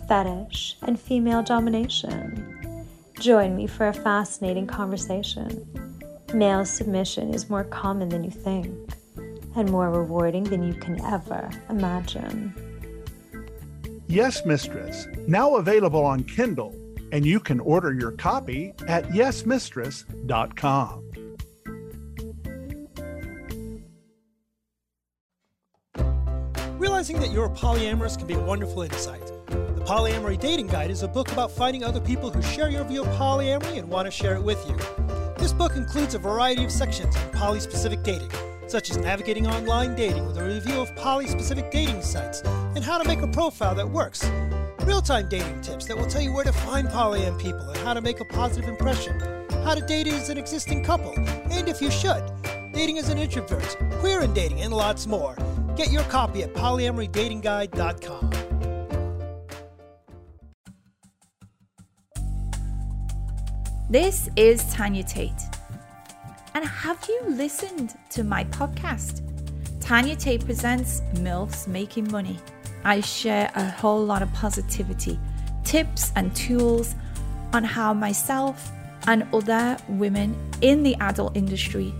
Speaker 8: fetish, and female domination. Join me for a fascinating conversation. Male submission is more common than you think and more rewarding than you can ever imagine.
Speaker 1: Yes, Mistress, now available on Kindle, and you can order your copy at yesmistress.com.
Speaker 9: Realizing that you're polyamorous can be a wonderful insight. The Polyamory Dating Guide is a book about finding other people who share your view of polyamory and want to share it with you. This book includes a variety of sections on poly specific dating such as navigating online dating with a review of poly specific dating sites and how to make a profile that works, real time dating tips that will tell you where to find polyam people and how to make a positive impression, how to date as an existing couple, and if you should, dating as an introvert, queer in dating, and lots more. Get your copy at polyamorydatingguide.com.
Speaker 10: This is Tanya Tate and have you listened to my podcast? Tanya Tate presents MILFs Making Money. I share a whole lot of positivity, tips, and tools on how myself and other women in the adult industry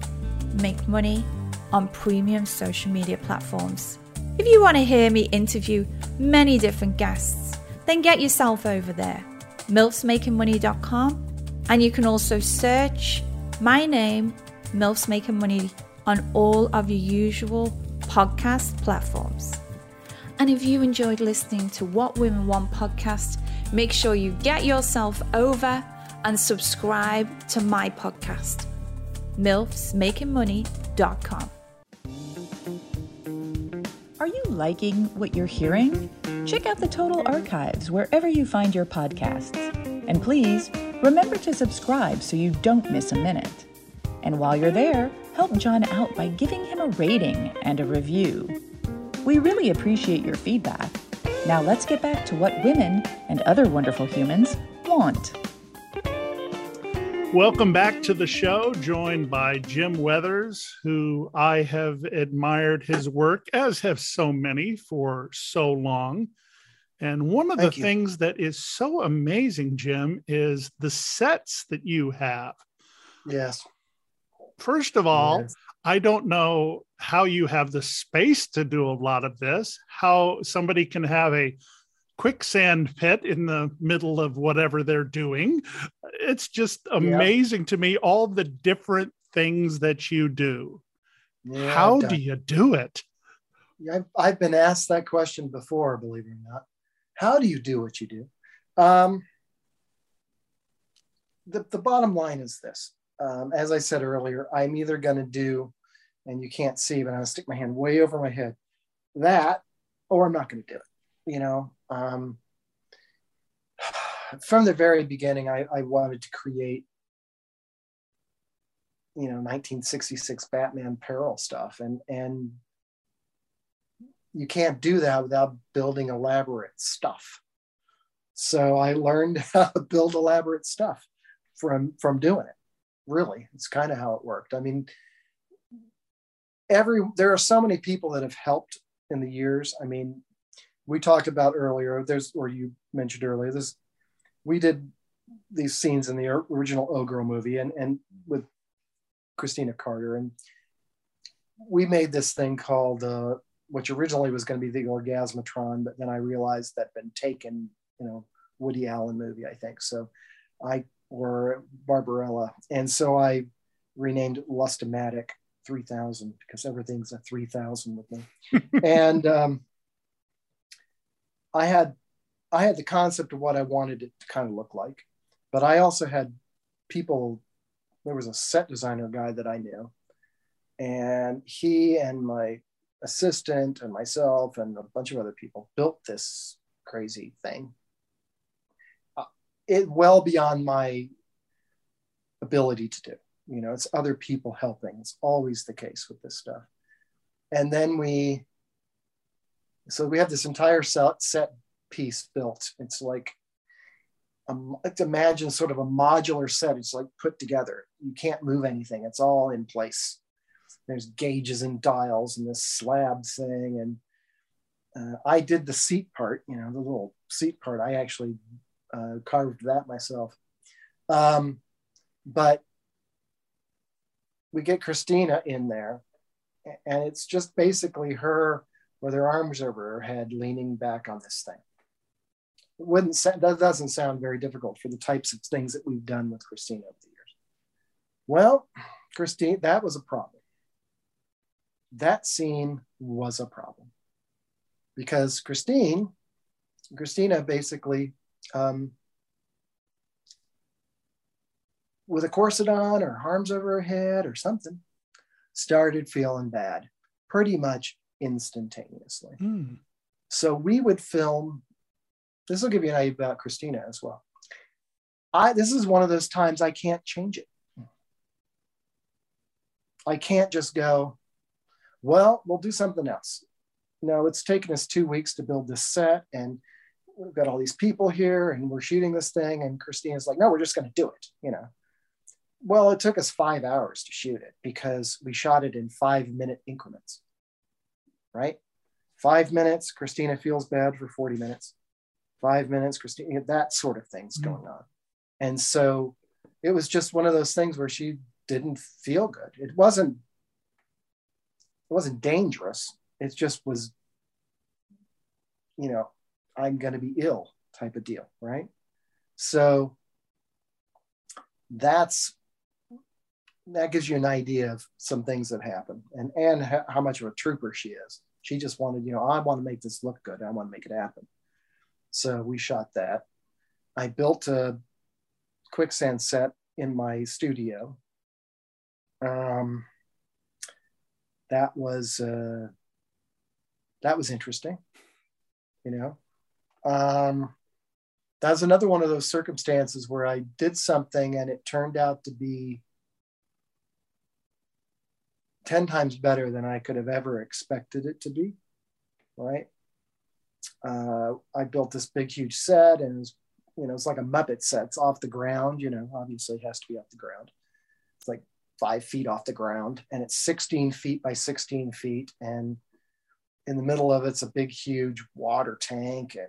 Speaker 10: make money on premium social media platforms. If you want to hear me interview many different guests, then get yourself over there, milfsmakingmoney.com, and you can also search my name, MILFs Making Money, on all of your usual podcast platforms. And if you enjoyed listening to What Women Want podcast, make sure you get yourself over and subscribe to my podcast, MILFsMakingMoney.com.
Speaker 2: Are you liking what you're hearing? Check out the Total Archives wherever you find your podcasts. And please remember to subscribe so you don't miss a minute. And while you're there, help John out by giving him a rating and a review. We really appreciate your feedback. Now let's get back to what women and other wonderful humans want.
Speaker 1: Welcome back to the show, joined by Jim Weathers, who I have admired his work, as have so many for so long. And one of Thank the you. things that is so amazing, Jim, is the sets that you have.
Speaker 3: Yes.
Speaker 1: First of all, yes. I don't know how you have the space to do a lot of this, how somebody can have a quicksand pit in the middle of whatever they're doing. It's just amazing yeah. to me all the different things that you do. Yeah, how do you do it?
Speaker 3: I've, I've been asked that question before, believe it or not. How do you do what you do? Um, the, the bottom line is this um, as I said earlier, I'm either going to do, and you can't see, but I'm going to stick my hand way over my head, that, or I'm not going to do it. You know, um, from the very beginning, I, I wanted to create, you know, 1966 Batman peril stuff, and and you can't do that without building elaborate stuff. So I learned *laughs* how to build elaborate stuff from from doing it really. It's kind of how it worked. I mean every there are so many people that have helped in the years. I mean we talked about earlier there's or you mentioned earlier this we did these scenes in the original O girl movie and and with christina carter. And we made this thing called uh, which originally was going to be the orgasmatron but then i realized that had been taken you know woody allen movie i think so i or Barbarella. And so I renamed Lustomatic 3000 because everything's a 3000 with me. *laughs* and um, I had I had the concept of what I wanted it to kind of look like, but I also had people. There was a set designer guy that I knew, and he and my assistant and myself and a bunch of other people built this crazy thing it well beyond my ability to do. You know, it's other people helping. It's always the case with this stuff. And then we So we have this entire set, set piece built. It's like, um, imagine sort of a modular set. It's like put together. You can't move anything. It's all in place. There's gauges and dials and this slab thing. And uh, I did the seat part, you know, the little seat part. I actually uh, carved that myself. Um, but we get Christina in there, and it's just basically her with her arms over her head, leaning back on this thing. It wouldn't that doesn't sound very difficult for the types of things that we've done with Christina over the years. Well, Christine, that was a problem. That scene was a problem because Christine, Christina basically um, with a corset on or arms over her head or something, started feeling bad pretty much instantaneously. Mm. So we would film, this will give you an idea about Christina as well. I, this is one of those times I can't change it. I can't just go, well, we'll do something else. No, it's taken us two weeks to build this set and we've got all these people here and we're shooting this thing. And Christina's like, no, we're just going to do it, you know. Well, it took us five hours to shoot it because we shot it in five minute increments, right? Five minutes, Christina feels bad for 40 minutes. Five minutes, Christina, that sort of thing's mm-hmm. going on. And so it was just one of those things where she didn't feel good. It wasn't, it wasn't dangerous. It just was, you know, I'm going to be ill type of deal, right? So that's that gives you an idea of some things that happen and and how much of a trooper she is. She just wanted you know i want to make this look good. I want to make it happen. So we shot that. I built a quicksand set in my studio. Um, that was uh, that was interesting you know um, that's another one of those circumstances where i did something and it turned out to be 10 times better than I could have ever expected it to be. Right. Uh, I built this big, huge set and was, you know, it's like a Muppet set. It's off the ground, you know, obviously it has to be off the ground. Five feet off the ground and it's 16 feet by 16 feet. And in the middle of it's a big, huge water tank. And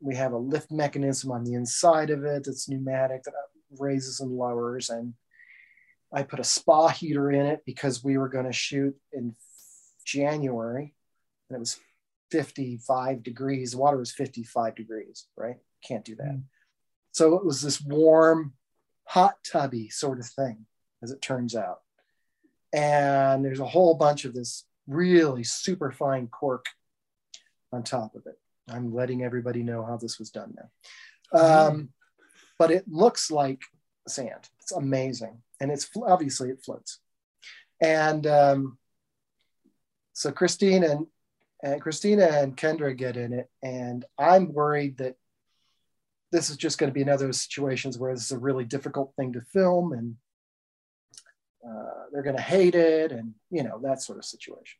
Speaker 3: we have a lift mechanism on the inside of it that's pneumatic that raises and lowers. And I put a spa heater in it because we were going to shoot in January and it was 55 degrees. The water was 55 degrees, right? Can't do that. Mm. So it was this warm, hot tubby sort of thing, as it turns out. And there's a whole bunch of this really super fine cork on top of it. I'm letting everybody know how this was done now. Um, but it looks like sand. It's amazing and it's obviously it floats. And um, so Christine and, and Christina and Kendra get in it, and I'm worried that this is just going to be another situations where this is a really difficult thing to film, and uh, they're going to hate it, and you know that sort of situation.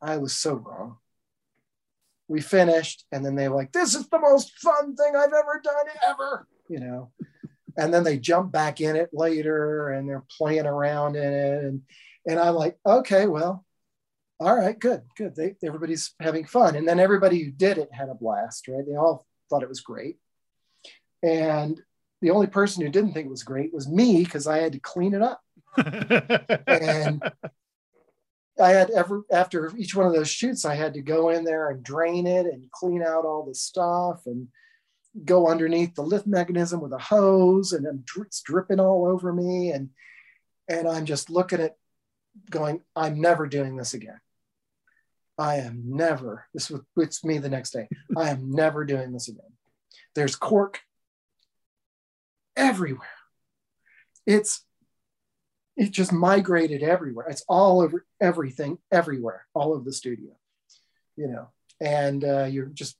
Speaker 3: I was so wrong. We finished, and then they were like, "This is the most fun thing I've ever done ever," you know. And then they jump back in it later and they're playing around in it and and i'm like okay well all right good good. They, everybody's having fun. And then everybody who did it had a blast right? They all thought it was great. And the only person who didn't think it was great was me because i had to clean it up and i had ever after each one of those shoots i had to go in there and drain it and clean out all the stuff and go underneath the lift mechanism with a hose and it's dripping all over me. And and i'm just looking at going i'm never doing this again. I am never this was it's me the next day *laughs* i am never doing this again. There's cork everywhere. It's it just migrated everywhere it's all over everything everywhere all over the studio you know and uh, you're just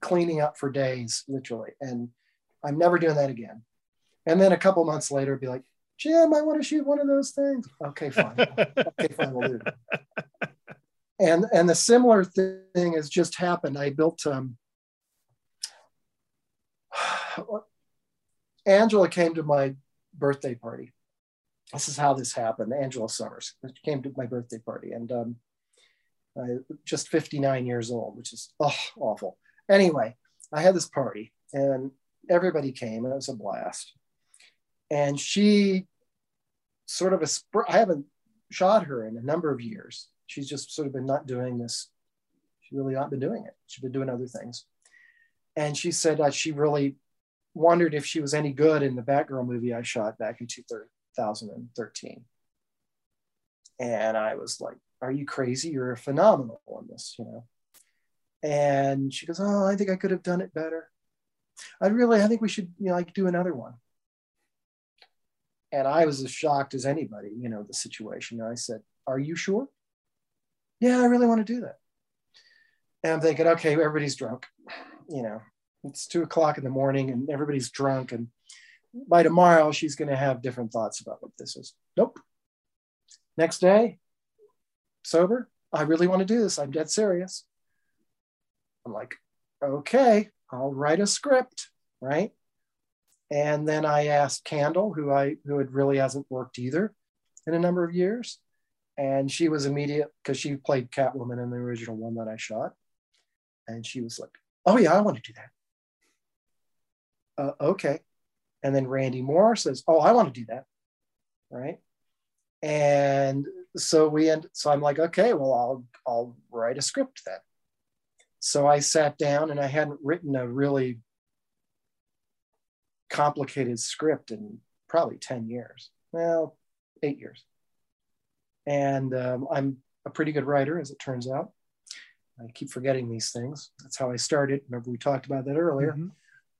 Speaker 3: cleaning up for days, literally. And I'm never doing that again. And then a couple months later, be like, Jim, I want to shoot one of those things. Okay, fine. okay, fine, we'll do it. and and the similar thing has just happened. I built um, *sighs* Angela came to my birthday party. This is how this happened. Angela Sommers came to my birthday party, and um, I, just 59 years old, which is oh, awful. Anyway, I had this party, and everybody came, and it was a blast. And she sort of a I haven't shot her in a number of years. She's just sort of been not doing this. She really not been doing it. She's been doing other things. And she said that she really wondered if she was any good in the Batgirl movie I shot back in 2013. And I was like, Are you crazy? You're phenomenal on this, you know. And she goes, Oh, I think I could have done it better. I really, I think we should, you know, like do another one. And I was as shocked as anybody, you know, the situation. And I said, Are you sure? Yeah, I really want to do that. And I'm thinking, okay, everybody's drunk. You know, it's two o'clock in the morning and everybody's drunk. And by tomorrow, she's going to have different thoughts about what this is. Nope. Next day, sober. I really want to do this. I'm dead serious. I'm like, okay, I'll write a script, right? And then I asked Candle, who I who had really hasn't worked either in a number of years, and she was immediate because she played Catwoman in the original one that I shot, and she was like, "Oh yeah, I want to do that." Uh, okay, and then Randy Moore says, "Oh, I want to do that," right? And so we end. So I'm like, "Okay, well, I'll I'll write a script then." So I sat down and I hadn't written a really complicated script in probably 10 years. Well, eight years. And um, I'm a pretty good writer, as it turns out. I keep forgetting these things. That's how I started. Remember, we talked about that earlier. Mm-hmm.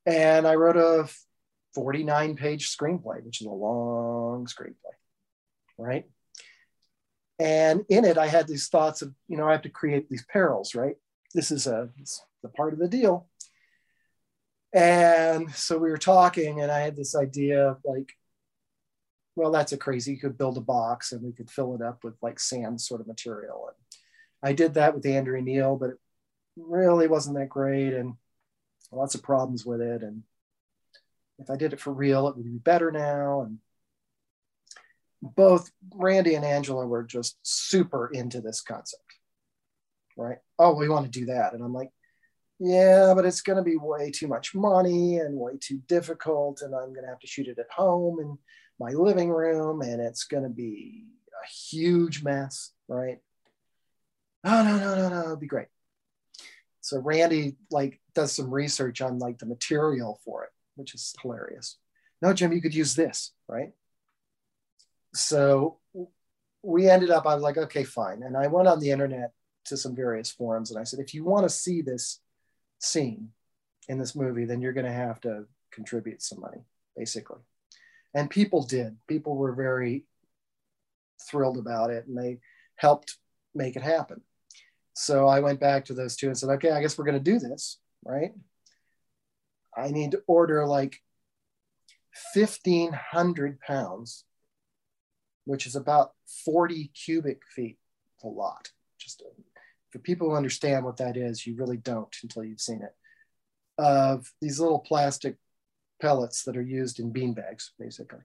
Speaker 3: And I wrote a 49 page screenplay, which is a long screenplay, right? And in it, I had these thoughts of, you know, I have to create these perils, right? This is a the part of the deal. And so we were talking, and I had this idea of like, well, that's a crazy. You could build a box and we could fill it up with like sand sort of material. And I did that with Andrew Neal, but it really wasn't that great and lots of problems with it. And if I did it for real, it would be better now. And both Randy and Angela were just super into this concept, right? Oh, we want to do that. And I'm like, yeah, but it's going to be way too much money and way too difficult. And I'm going to have to shoot it at home in my living room and it's going to be a huge mess, right? Oh, no, no, no, no, it'd be great. So Randy like does some research on like the material for it, which is hilarious. No, Jim, you could use this, right? So we ended up, I was like, okay, fine. And I went on the internet to some various forums and I said, if you want to see this scene in this movie, then you're going to have to contribute some money, basically. And people did. People were very thrilled about it and they helped make it happen. So I went back to those two and said, okay, I guess we're going to do this, right? I need to order like 1,500 pounds, which is about 40 cubic feet. A lot. Just a, for people who understand what that is, you really don't until you've seen it. Of these little plastic pellets that are used in bean bags, basically.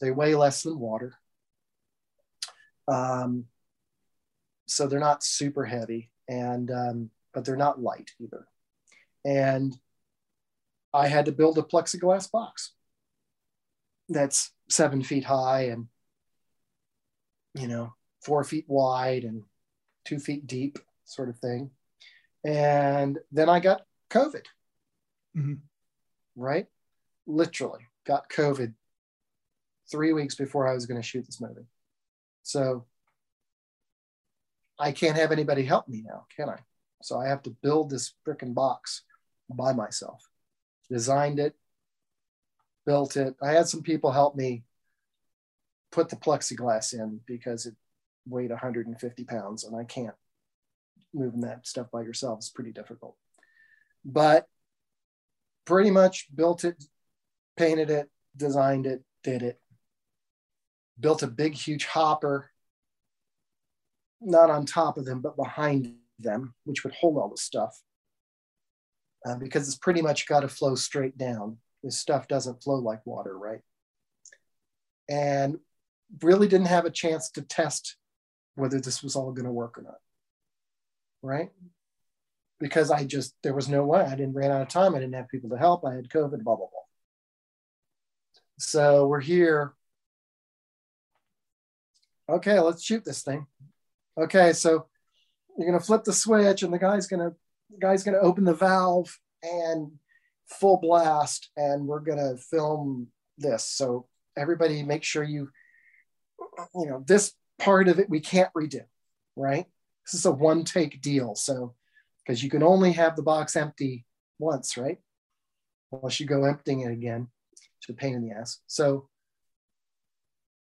Speaker 3: They weigh less than water. Um, so they're not super heavy, and um, but they're not light either. And I had to build a plexiglass box that's seven feet high and you know four feet wide and two feet deep, sort of thing. And then I got COVID. Mm-hmm. Right? Literally got COVID three weeks before I was going to shoot this movie. So I can't have anybody help me now, can I? So I have to build this freaking box by myself. Designed it, built it. I had some people help me put the plexiglass in because it weighed 150 pounds and I can't moving that stuff by yourself is pretty difficult. But pretty much built it, painted it, designed it, did it. Built a big, huge hopper. not on top of them, but behind them, which would hold all the stuff. Uh, because it's pretty much got to flow straight down. This stuff doesn't flow like water, right? And really didn't have a chance to test whether this was all going to work or not, right? Because I just, there was no way. I didn't ran out of time. I didn't have people to help. I had COVID, blah, blah, blah. So we're here. Okay, let's shoot this thing. Okay, so you're gonna flip the switch, and the guy's gonna the guy's gonna open the valve and full blast, and we're gonna film this. So everybody, make sure you, you know, this part of it we can't redo, right? This is a one take deal. So because you can only have the box empty once, right? Unless you go emptying it again. It's a pain in the ass. So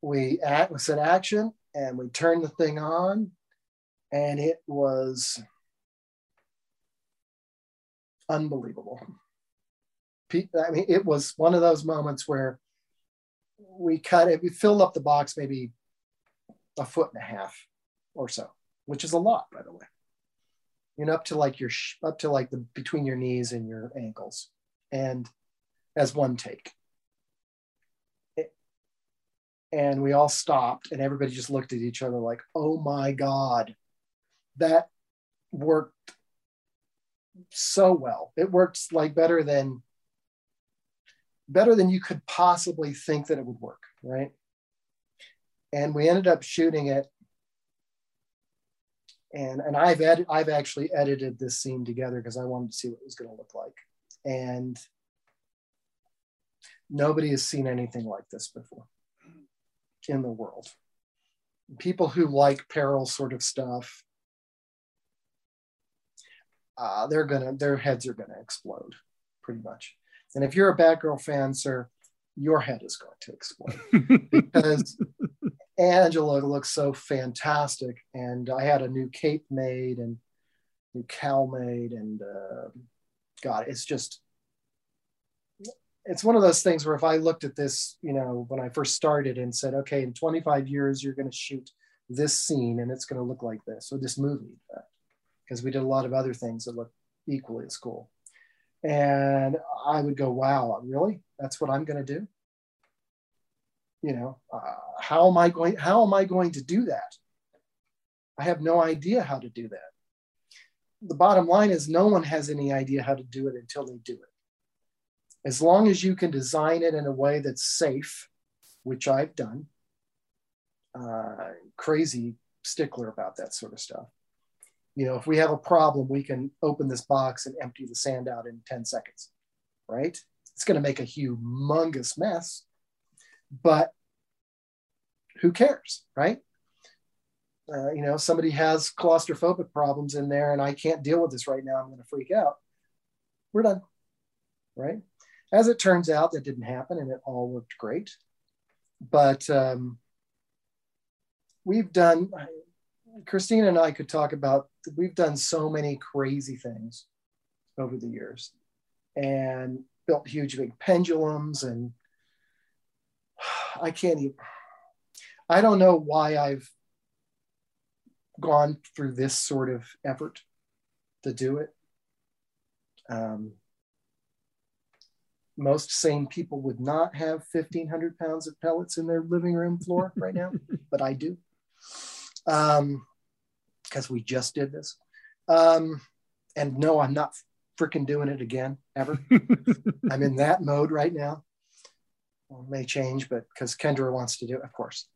Speaker 3: we act, we set action and we turned the thing on and it was unbelievable. I mean, it was one of those moments where we cut it, we filled up the box maybe a foot and a half or so, which is a lot, by the way. You know, up to like your up to like the between your knees and your ankles, and as one take. It, and we all stopped, and everybody just looked at each other like, "Oh my god, that worked so well. It worked like better than better than you could possibly think that it would work, right? And we ended up shooting it. And, and I've ed- I've actually edited this scene together because I wanted to see what it was going to look like. And nobody has seen anything like this before in the world. People who like peril sort of stuff, uh, they're gonna their heads are gonna explode pretty much. And if you're a Batgirl fan, sir, your head is going to explode because *laughs* Angela looks so fantastic. And I had a new cape made and new cowl made, and uh, God, it's just it's one of those things where if I looked at this, you know, when I first started and said, okay, in 25 years, you're going to shoot this scene and it's going to look like this, or this movie, in fact because we did a lot of other things that looked equally as cool. And I would go, wow, really? That's what I'm going to do? You know, uh, how am I going? How am I going to do that? I have no idea how to do that. The bottom line is, no one has any idea how to do it until they do it. As long as you can design it in a way that's safe, which I've done, uh, crazy stickler about that sort of stuff you know, if we have a problem, we can open this box and empty the sand out in 10 seconds, right? It's going to make a humongous mess, but who cares, right? Uh, you know, somebody has claustrophobic problems in there and I can't deal with this right now. I'm going to freak out. We're done, right? As it turns out, that didn't happen and it all worked great. But um, we've done, Christina and I could talk about we've done so many crazy things over the years and built huge big pendulums and *sighs* I can't even I don't know why I've gone through this sort of effort to do it. Um, most sane people would not have 1500 pounds of pellets in their living room floor right now, *laughs* but I do um, because we just did this. Um, and no, I'm not freaking doing it again ever. *laughs* I'm in that mode right now. Well, may change, but because Kendra wants to do it, of course.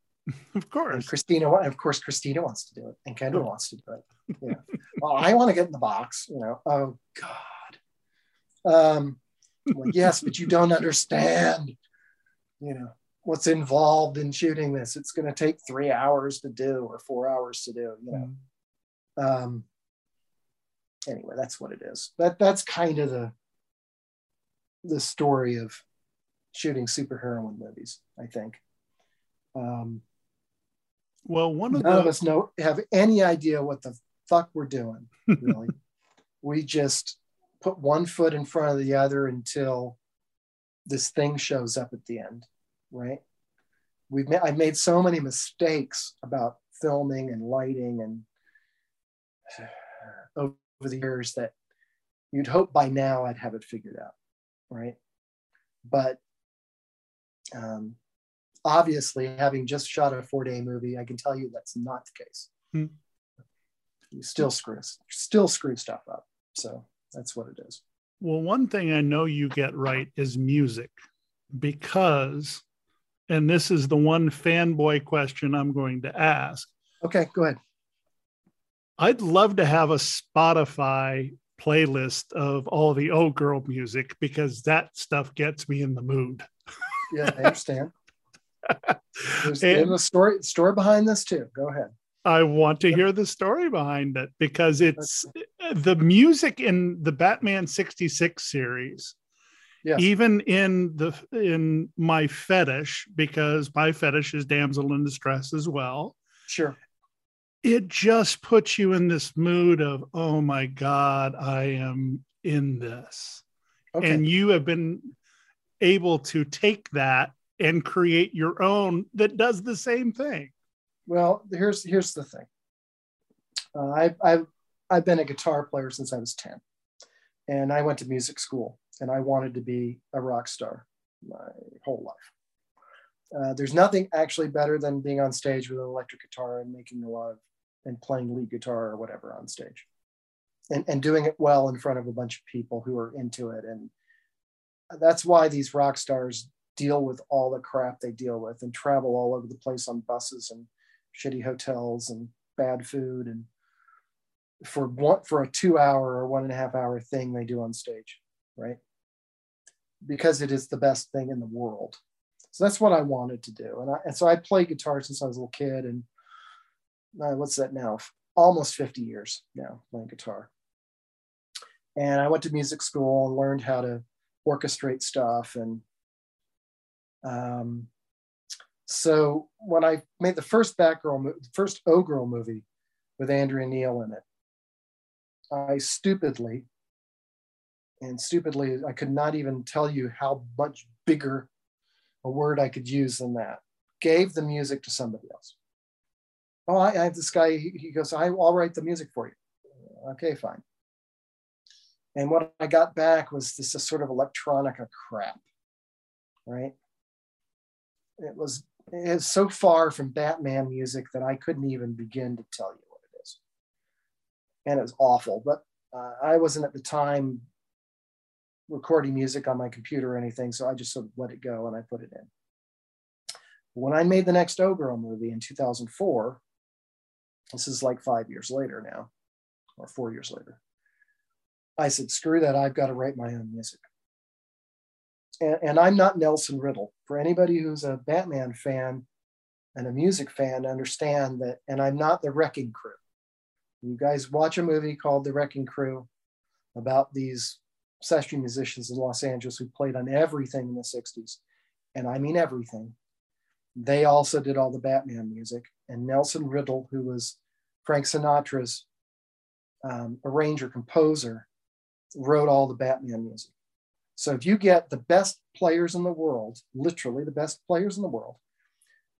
Speaker 1: Of course.
Speaker 3: And Christina, of course, Christina wants to do it, and Kendra oh. wants to do it. Yeah. well, I want to get in the box. You know. Oh God. Um, well, yes, but you don't understand. You know what's involved in shooting this. It's going to take three hours to do or four hours to do, you know. Mm. Um, anyway, that's what it is. That that's kind of the the story of shooting superheroine movies, I think. Um,
Speaker 1: well, one of
Speaker 3: none
Speaker 1: the...
Speaker 3: of us know have any idea what the fuck we're doing. Really, *laughs* we just put one foot in front of the other until this thing shows up at the end right? We've made, I've made so many mistakes about filming and lighting and over the years that you'd hope by now I'd have it figured out, right? But um, obviously, having just shot a four day movie, I can tell you that's not the case.
Speaker 1: Hmm.
Speaker 3: You still screw, still screw stuff up. So that's what it is.
Speaker 1: Well, one thing I know you get right is music because, and this is the one fanboy question I'm going to ask.
Speaker 3: Okay, go ahead.
Speaker 1: I'd love to have a Spotify playlist of all the O-Girl music because that stuff gets me in the mood.
Speaker 3: Yeah, I understand. There's, there's a story story behind this too. Go ahead.
Speaker 1: I want to hear the story behind it because it's the music in the Batman 66 series.
Speaker 3: Yes.
Speaker 1: Even in the in my fetish, because my fetish is damsel in distress as well.
Speaker 3: Sure.
Speaker 1: It just puts you in this mood of, oh my God, I am in this.
Speaker 3: Okay.
Speaker 1: And you have been able to take that and create your own that does the same thing.
Speaker 3: Well, here's here's the thing. Uh, I, I've I've been a guitar player since I was ten, and I went to music school, and I wanted to be a rock star my whole life. Uh, there's nothing actually better than being on stage with an electric guitar and making a lot of and playing lead guitar or whatever on stage, and and doing it well in front of a bunch of people who are into it, and that's why these rock stars deal with all the crap they deal with and travel all over the place on buses and shitty hotels and bad food and for one for a two hour or one and a half hour thing they do on stage right? Because it is the best thing in the world. So that's what i wanted to do. And, I, and so i played guitar since i was a little kid and uh, what's that now almost 50 years now playing guitar and i went to music school and learned how to orchestrate stuff and um, so when I made the first Batgirl, first O-Girl movie with Andrea Neil in it, I stupidly, and stupidly, I could not even tell you how much bigger a word I could use than that, gave the music to somebody else. Oh, I, I have this guy, he, goes, I, I'll write the music for you. Okay, fine. And what I got back was this, sort of electronica crap, right? It was is so far from Batman music that I couldn't even begin to tell you what it is. And it was awful, but uh, I wasn't at the time recording music on my computer or anything, so I just sort of let it go and I put it in. When I made the next O-Girl movie in 2004, this is like five years later now, or four years later, I said, screw that, I've got to write my own music and, and I'm not Nelson Riddle. For anybody who's a Batman fan and a music fan, understand that, and I'm not the Wrecking Crew. You guys watch a movie called The Wrecking Crew about these session musicians in Los Angeles who played on everything in the 60s. And I mean everything. They also did all the Batman music. And Nelson Riddle, who was Frank Sinatra's um, arranger composer, wrote all the Batman music. So if you get the best players in the world, literally the best players in the world,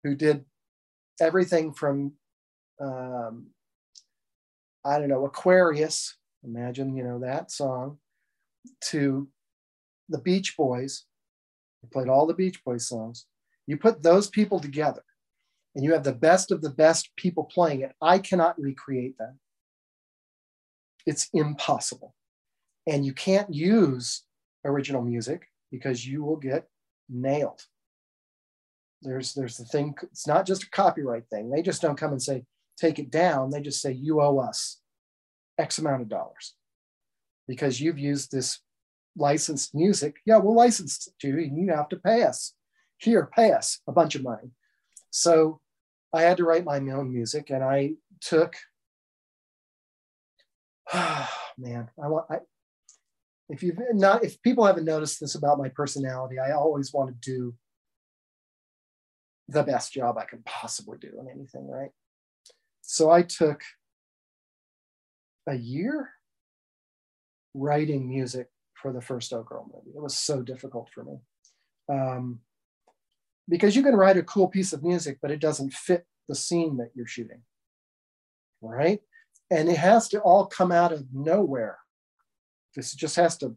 Speaker 3: who did everything from, um, I don't know, Aquarius, imagine, you know, that song, to the Beach Boys, they played all the Beach Boys songs. You put those people together and you have the best of the best people playing it. I cannot recreate that. It's impossible. And you can't use original music because you will get nailed. There's there's the thing, it's not just a copyright thing. They just don't come and say, take it down. They just say, you owe us X amount of dollars because you've used this licensed music. Yeah, we'll license it to you and you have to pay us. Here, pay us a bunch of money. So I had to write my own music and I took, *sighs* man, I want, I, if you've not if people haven't noticed this about my personality i always want to do the best job i can possibly do in anything right? So i took a year writing music for the first O-Girl movie. It was so difficult for me. Um, because you can write a cool piece of music but it doesn't fit the scene that you're shooting right and it has to all come out of nowhere. This just has to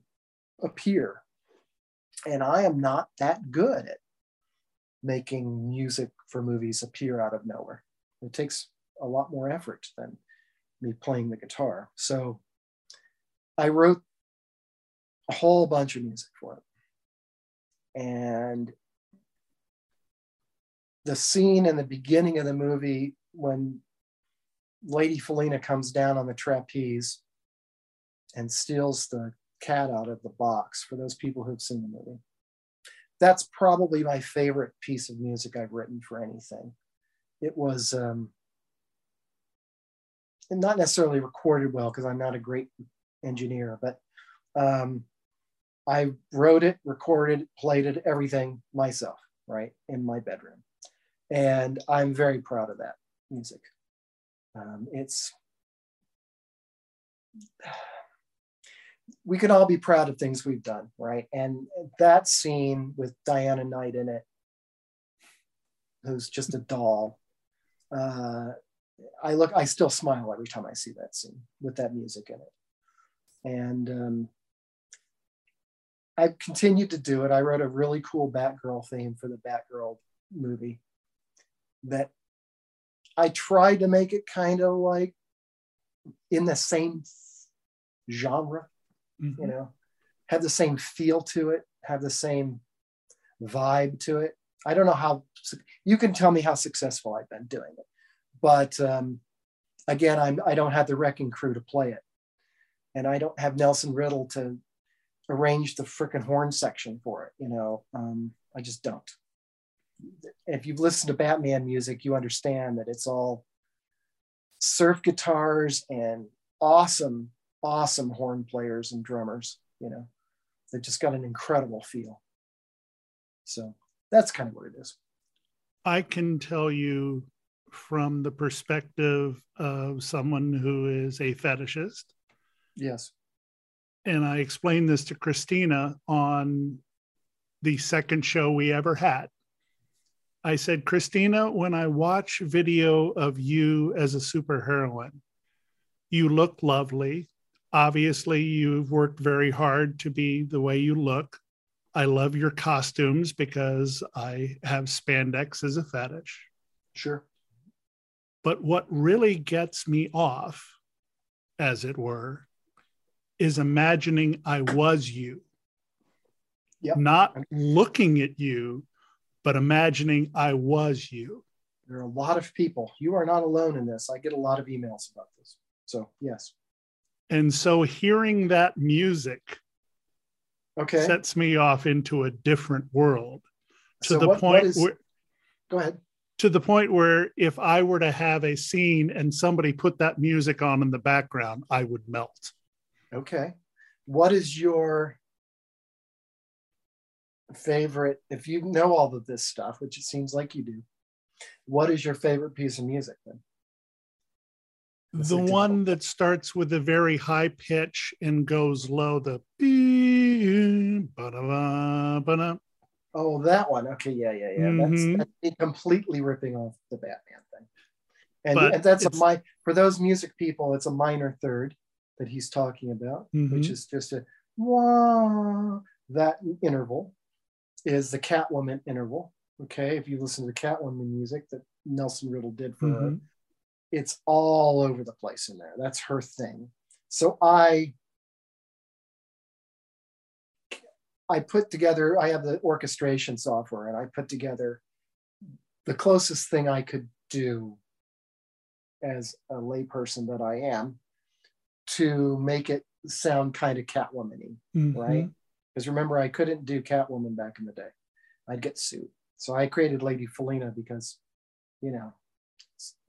Speaker 3: appear. And I am not that good at making music for movies appear out of nowhere. It takes a lot more effort than me playing the guitar. So I wrote a whole bunch of music for it. And the scene in the beginning of the movie when Lady Felina comes down on the trapeze and steals the cat out of the box for those people who've seen the movie. That's probably my favorite piece of music I've written for anything. It was um, not necessarily recorded well because I'm not a great engineer, but um, I wrote it, recorded, played it, everything myself, right, in my bedroom. And I'm very proud of that music. Um, it's, we can all be proud of things we've done, right? And that scene with Diana Knight in it, who's just a doll, uh, I look, I still smile every time I see that scene with that music in it. And um, I've continued to do it. I wrote a really cool Batgirl theme for the Batgirl movie that I tried to make it kind of like in the same genre, mm-hmm. you know, have the same feel to it, have the same vibe to it. I don't know how you can tell me how successful I've been doing it but um, again, I'm, I don't have the wrecking crew to play it. And I don't have Nelson Riddle to arrange the freaking horn section for it. You know, um, I just don't. If you've listened to Batman music, you understand that it's all surf guitars and awesome, awesome horn players and drummers. You know, they've just got an incredible feel. So that's kind of what it is.
Speaker 1: I can tell you from the perspective of someone who is a fetishist.
Speaker 3: Yes.
Speaker 1: And I explained this to Christina on the second show we ever had. I said, Christina, when I watch video of you as a superheroine, you look lovely. Obviously, you've worked very hard to be the way you look. I love your costumes because I have spandex as a fetish.
Speaker 3: Sure.
Speaker 1: But what really gets me off, as it were, is imagining I was you.
Speaker 3: Yep.
Speaker 1: Not looking at you, but imagining I was you.
Speaker 3: There are a lot of people. You are not alone in this. I get a lot of emails about this. So, yes.
Speaker 1: And so hearing that music
Speaker 3: okay.
Speaker 1: sets me off into a different world to
Speaker 3: so
Speaker 1: the
Speaker 3: what,
Speaker 1: point
Speaker 3: what is,
Speaker 1: where
Speaker 3: go ahead
Speaker 1: to the point where if I were to have a scene and somebody put that music on in the background, I would melt.
Speaker 3: Okay. What is your favorite, if you know all of this stuff, which it seems like you do, what is your favorite piece of music then?
Speaker 1: the one that starts with a very high pitch and goes low, the
Speaker 3: Oh, that one. Okay, yeah, yeah, yeah. Mm-hmm. That's, that's completely ripping off the Batman thing. And, and that's a my for those music people, it's a minor third that he's talking about, mm-hmm. which is just a wah. That interval is the Catwoman interval. Okay, if you listen to the Catwoman music that Nelson Riddle did for mm-hmm. her, it's all over the place in there. That's her thing. So I I put together, I have the orchestration software and I put together the closest thing I could do as a layperson that I am to make it sound kind of Catwoman mm-hmm. right? Because remember, I couldn't do Catwoman back in the day. I'd get sued. So I created Lady Felina because, you know,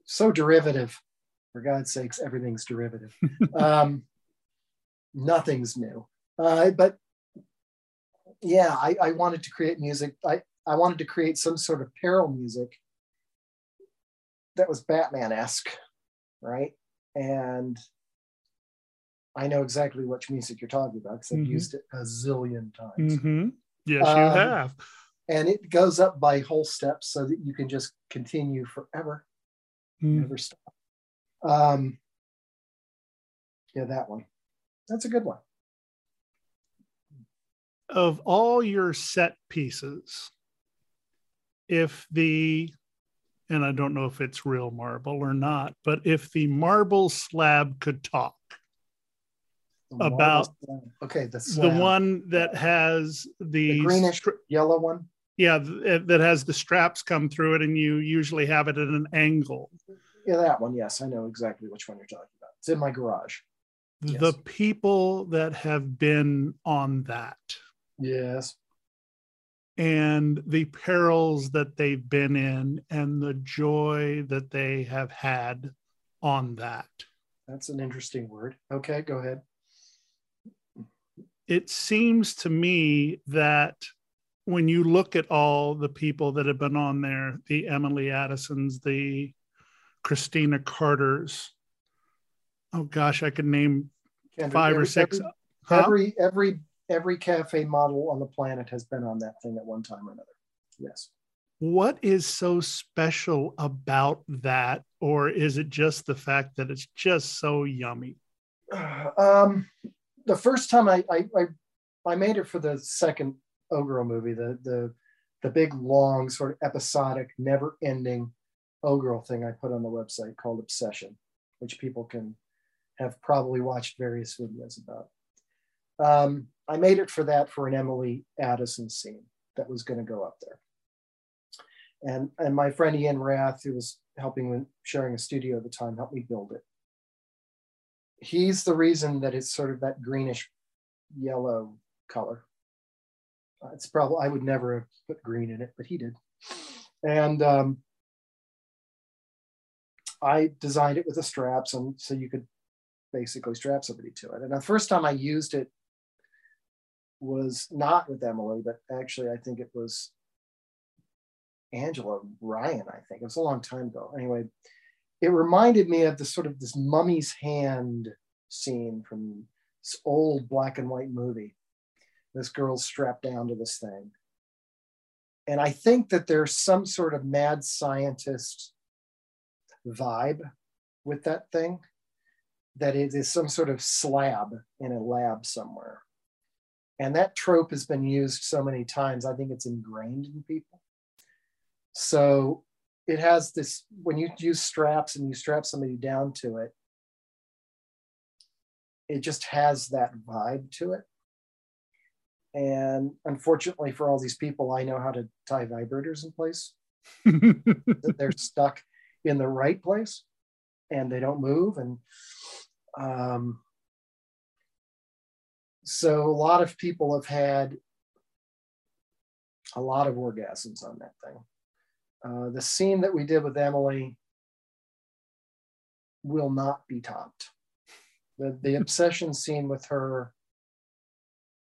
Speaker 3: so derivative. For God's sakes, everything's derivative. *laughs* um, nothing's new. Uh, but yeah, I, I wanted to create music. I, I wanted to create some sort of peril music that was Batman esque, right? And I know exactly which music you're talking about because I've mm-hmm. used it a zillion times.
Speaker 1: Mm-hmm. Yes, um, you have.
Speaker 3: And it goes up by whole steps so that you can just continue forever, mm. never stop. Um, Yeah, that one. That's a good one.
Speaker 1: Of all your set pieces, if the and I don't know if it's real marble or not, but if the marble slab could talk
Speaker 3: The
Speaker 1: about
Speaker 3: okay, the
Speaker 1: the one that has the,
Speaker 3: the greenish
Speaker 1: str-
Speaker 3: yellow one.
Speaker 1: yeah, th- eh, that has the straps come through it, and you usually have it at an angle.
Speaker 3: Yeah, that one. Yes, I know exactly which one you're talking about. It's in my garage.
Speaker 1: The people that have been on that
Speaker 3: Yes.
Speaker 1: and the perils that they've been in and the joy that they have had on that.
Speaker 3: That's an interesting word. Okay, go ahead.
Speaker 1: It seems to me that when you look at all the people that have been on there, the Emily Addisons, the Christina Carters, oh gosh, I could name
Speaker 3: Kendra,
Speaker 1: five or six.
Speaker 3: Every,
Speaker 1: Huh?
Speaker 3: every every every cafe model on the planet has been on that thing at one time or another. Yes.
Speaker 1: what is so special about that? Or is it just the fact that it's just so yummy? *sighs*
Speaker 3: Um, the first time I, I I I made it for the second O-Girl movie, the the the big long sort of episodic, never ending O-Girl thing I put on the website called Obsession, which people can have probably watched various videos about. Um, I made it for that for an Emily Addison scene that was going to go up there. And, and my friend Ian Rath, who was helping with sharing a studio at the time, helped me build it. He's the reason that it's sort of that greenish yellow color. Uh, It's probably, I would never have put green in it, but he did. And um, I designed it with the straps, and so you could basically strap somebody to it. And the first time I used it was not with Emily, but actually I think it was Angela Ryan. I think it was a long time ago. Anyway, it reminded me of the sort of this mummy's hand scene from this old black and white movie. This girl's strapped down to this thing. And I think that there's some sort of mad scientist vibe with that thing, that it is some sort of slab in a lab somewhere. And that trope has been used so many times, I think it's ingrained in people. So it has this when you use straps and you strap somebody down to it, it just has that vibe to it. And unfortunately for all these people, I know how to tie vibrators in place. *laughs* that they're stuck in the right place and they don't move. And um, so a lot of people have had a lot of orgasms on that thing. Uh, the scene that we did with Emily will not be topped. The, the *laughs* obsession scene with her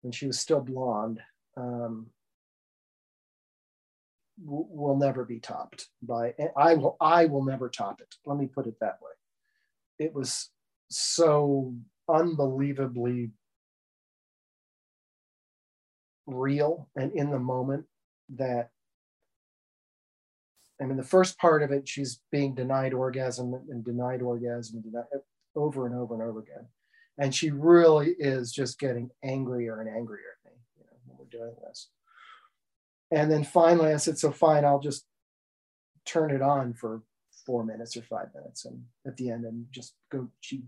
Speaker 3: when she was still blonde um, w- will never be topped by I will I will never top it. Let me put it that way. It was so unbelievably real and in the moment that I mean, the first part of it, she's being denied orgasm and denied orgasm denied, over and over and over again. And she really is just getting angrier and angrier at me you know, when we're doing this. And then finally, I said, So fine, I'll just turn it on for four minutes or five minutes. And at the end, and just go, she,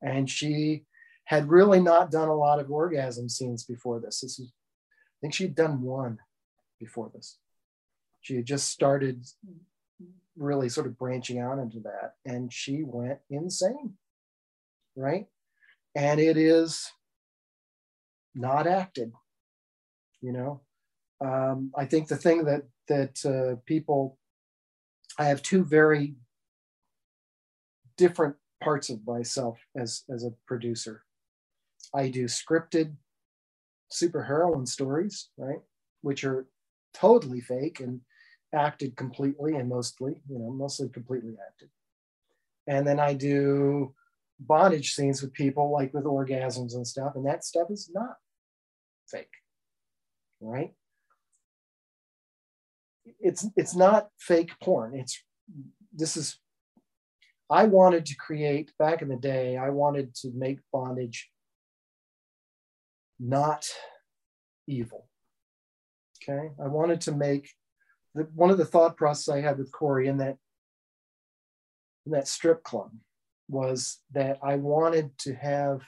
Speaker 3: and she had really not done a lot of orgasm scenes before this. This is, I think she'd done one before this she had just started really sort of branching out into that and she went insane right? And it is not acted you know? Um, i think the thing that that uh, people i have two very different parts of myself as as a producer. I do scripted superheroine stories right? Which are totally fake and acted completely and mostly, you know, mostly completely acted. And then I do bondage scenes with people like with orgasms and stuff, and that stuff is not fake, right? It's it's not fake porn. It's this is I wanted to create back in the day, I wanted to make bondage not evil. Okay. I wanted to make the, one of the thought process I had with Cory in that in that strip club was that I wanted to have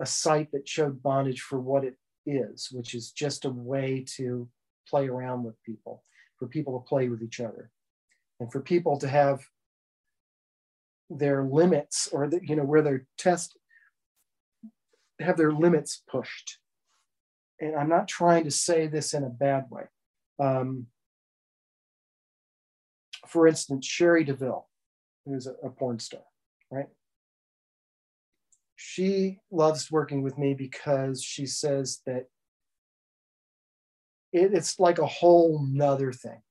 Speaker 3: a site that showed bondage for what it is, which is just a way to play around with people, for people to play with each other, and for people to have their limits or the, you know where they're test have their limits pushed. And i'm not trying to say this in a bad way um, for instance Cherie DeVille who's a, a porn star right? She loves working with me because she says that it, it's like a whole nother thing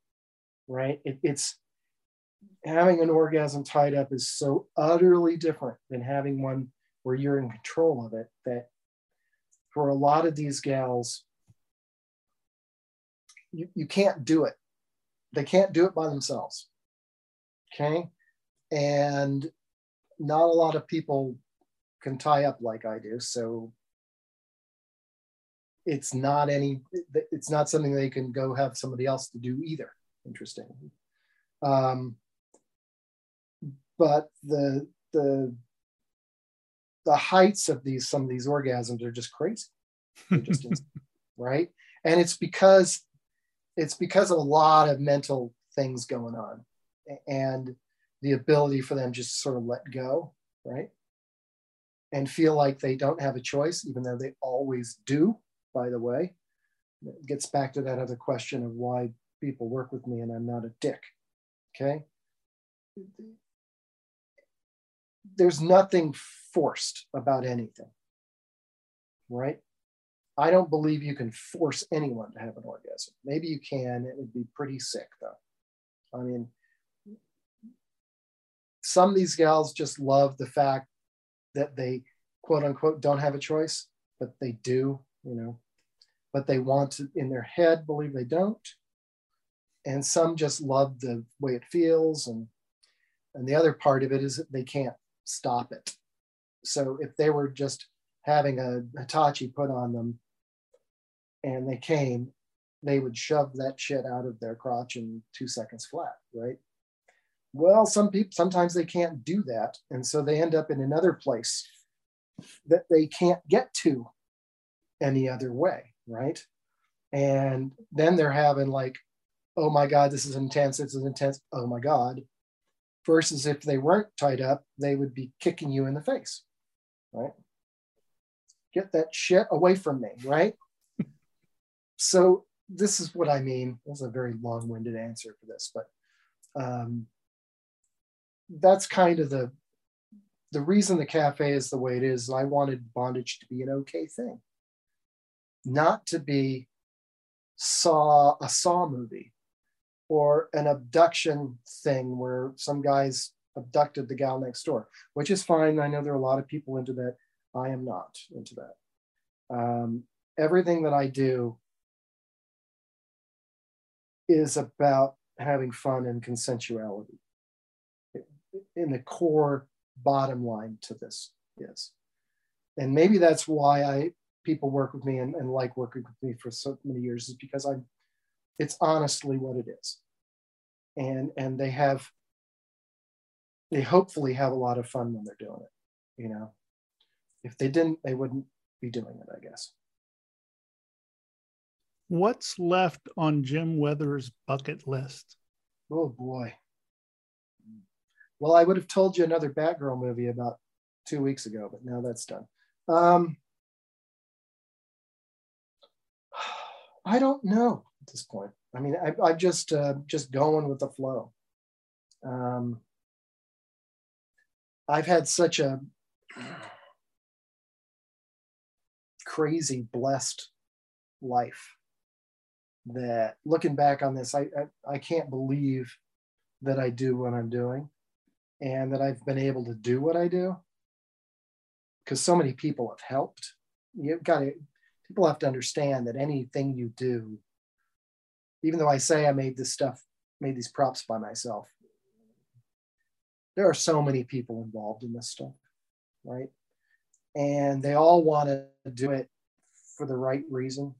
Speaker 3: right? It, it's having an orgasm tied up is so utterly different than having one where you're in control of it that for a lot of these gals you, you can't do it. They can't do it by themselves. Okay? And not a lot of people can tie up like i do. So it's not any it's not something they can go have somebody else to do either interesting um, but the the the heights of these some of these orgasms are just crazy. Just *laughs* right? And it's because it's because of a lot of mental things going on and the ability for them just sort of let go right? And feel like they don't have a choice even though they always do by the way. It gets back to that other question of why people work with me and i'm not a dick okay? There's nothing forced about anything, right? I don't believe you can force anyone to have an orgasm. Maybe you can, it would be pretty sick though. I mean, some of these gals just love the fact that they quote unquote don't have a choice, but they do, you know, but they want to in their head believe they don't. And some just love the way it feels. And and the other part of it is that they can't stop it. So if they were just having a Hitachi put on them and they came, they would shove that shit out of their crotch in two seconds flat, right? Well, some people sometimes they can't do that. And so they end up in another place that they can't get to any other way, right? And then they're having like, oh my God, this is intense, this is intense, oh my God versus if they weren't tied up, they would be kicking you in the face, right? Get that shit away from me, right? So this is what I mean. That's a very long-winded answer for this, but um, that's kind of the the reason the cafe is the way it is. I wanted bondage to be an okay thing, not to be saw a saw movie or an abduction thing where some guys abducted the gal next door, which is fine. I know there are a lot of people into that. I am not into that. Um, everything that I do is about having fun and consensuality. In the core bottom line to this is. And maybe that's why I people work with me and, and like working with me for so many years is because I'm it's honestly what it is and and they have they hopefully have a lot of fun when they're doing it you know if they didn't they wouldn't be doing it i guess
Speaker 1: what's left on jim weathers bucket list?
Speaker 3: Oh boy. Well i would have told you another batgirl movie about two weeks ago but now that's done. Um, i don't know at this point. I mean, I, am just uh, just going with the flow. Um, I've had such a crazy blessed life that looking back on this, I, I, I can't believe that I do what I'm doing and that I've been able to do what I do because so many people have helped. You've got to, people have to understand that anything you do even though I say I made this stuff, made these props by myself, there are so many people involved in this stuff, right? And they all want to do it for the right reason.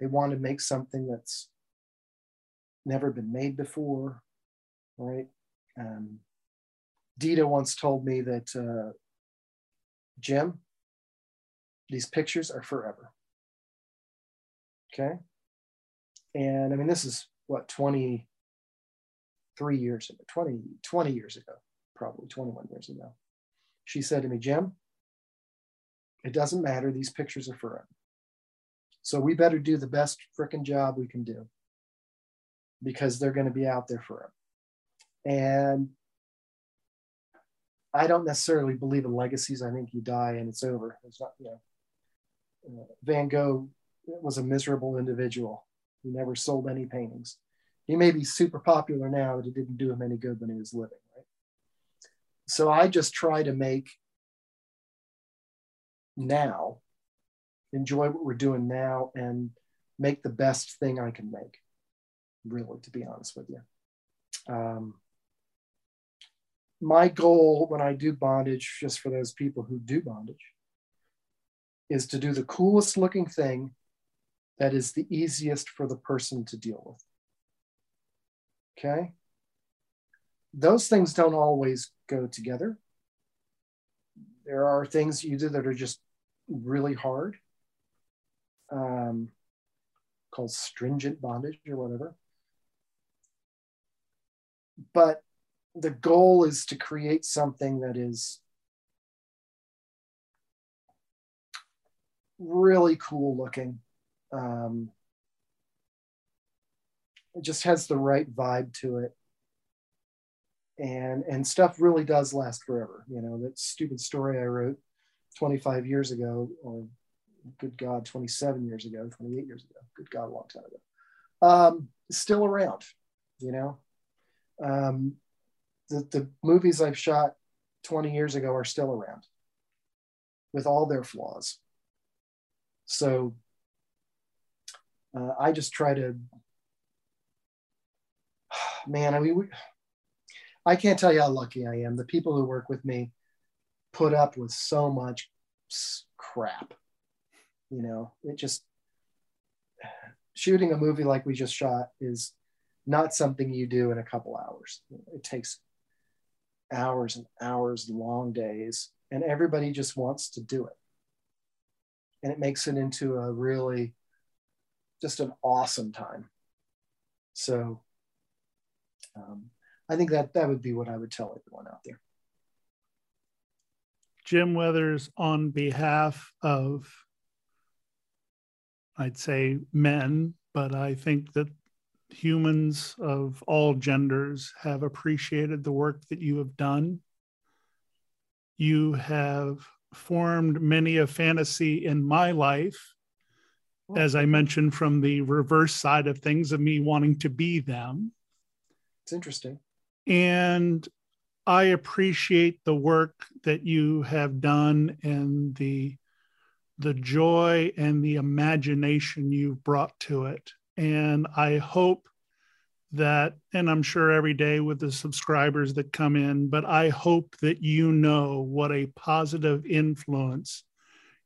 Speaker 3: They want to make something that's never been made before, right? Um, Dita once told me that, uh, Jim, these pictures are forever. Okay. And I mean, this is what, 23 years ago, 20, 20 years ago, probably 21 years ago. She said to me, Jim, it doesn't matter. These pictures are forever. So we better do the best freaking job we can do because they're going to be out there for forever. And I don't necessarily believe in legacies. I think you die and it's over. It's not, you know, uh, Van Gogh was a miserable individual. He never sold any paintings. He may be super popular now, but it didn't do him any good when he was living, right? So I just try to make now, enjoy what we're doing now, and make the best thing I can make, really, to be honest with you. Um, my goal when I do bondage, just for those people who do bondage, is to do the coolest looking thing that is the easiest for the person to deal with. Okay? Those things don't always go together. There are things you do that are just really hard, um, called stringent bondage or whatever. But the goal is to create something that is really cool looking. Um, it just has the right vibe to it. And, and stuff really does last forever. You know, that stupid story I wrote 25 years ago, or good God, 27 years ago, 28 years ago, good God, a long time ago, um, still around, you know. Um, the, the movies I've shot 20 years ago are still around with all their flaws. So uh, I just try to, *sighs* man, I mean, we, I can't tell you how lucky I am. The people who work with me put up with so much crap. You know, it just, shooting a movie like we just shot is not something you do in a couple hours. It takes hours and hours, long days, and everybody just wants to do it. And it makes it into a really just an awesome time. So um, I think that that would be what I would tell everyone out there.
Speaker 1: Jim Weathers, on behalf of, I'd say men, but I think that humans of all genders have appreciated the work that you have done. You have formed many a fantasy in my life, as I mentioned, from the reverse side of things of me wanting to be them.
Speaker 3: It's interesting.
Speaker 1: And I appreciate the work that you have done and the the joy and the imagination you've brought to it. And I hope that, and I'm sure every day with the subscribers that come in, but I hope that you know what a positive influence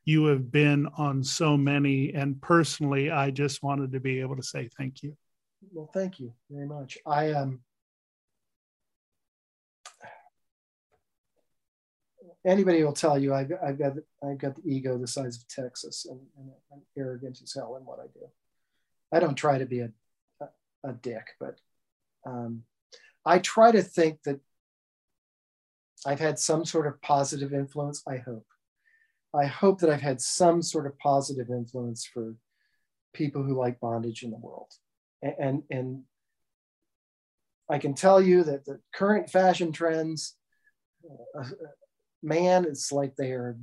Speaker 1: you have been on so many. And personally, I just wanted to be able to say thank you.
Speaker 3: Well, thank you very much. I um anybody will tell you I've, I've got I've got the ego the size of Texas and, and I'm arrogant as hell in what I do. I don't try to be a, a, a dick, but um, I try to think that I've had some sort of positive influence. I hope. I hope that I've had some sort of positive influence for people who like bondage in the world. And, and, and I can tell you that the current fashion trends, uh, man, it's like they're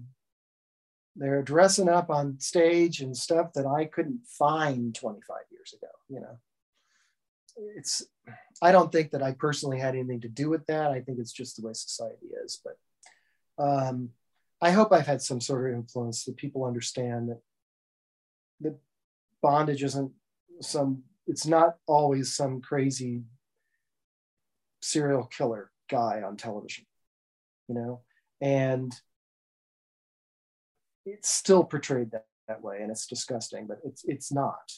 Speaker 3: they're dressing up on stage and stuff that I couldn't find 25 years ago. You know, it's, I don't think that I personally had anything to do with that. I think it's just the way society is. But um, I hope I've had some sort of influence that people understand that that bondage isn't some, it's not always some crazy serial killer guy on television. you know, and it's still portrayed that, that way, and it's disgusting, but it's it's not.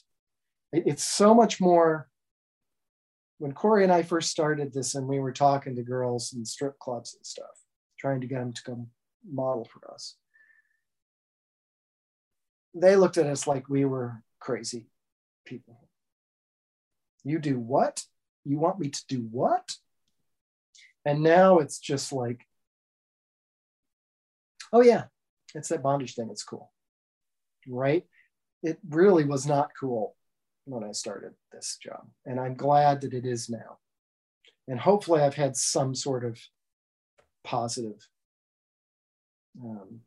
Speaker 3: It, it's so much more. When Cory and I first started this, and we were talking to girls in strip clubs and stuff, trying to get them to come model for us, they looked at us like we were crazy people. You do what? You want me to do what? And now it's just like, oh, yeah, it's that bondage thing. It's cool. Right? It really was not cool when I started this job. And I'm glad that it is now. And hopefully, I've had some sort of positive um,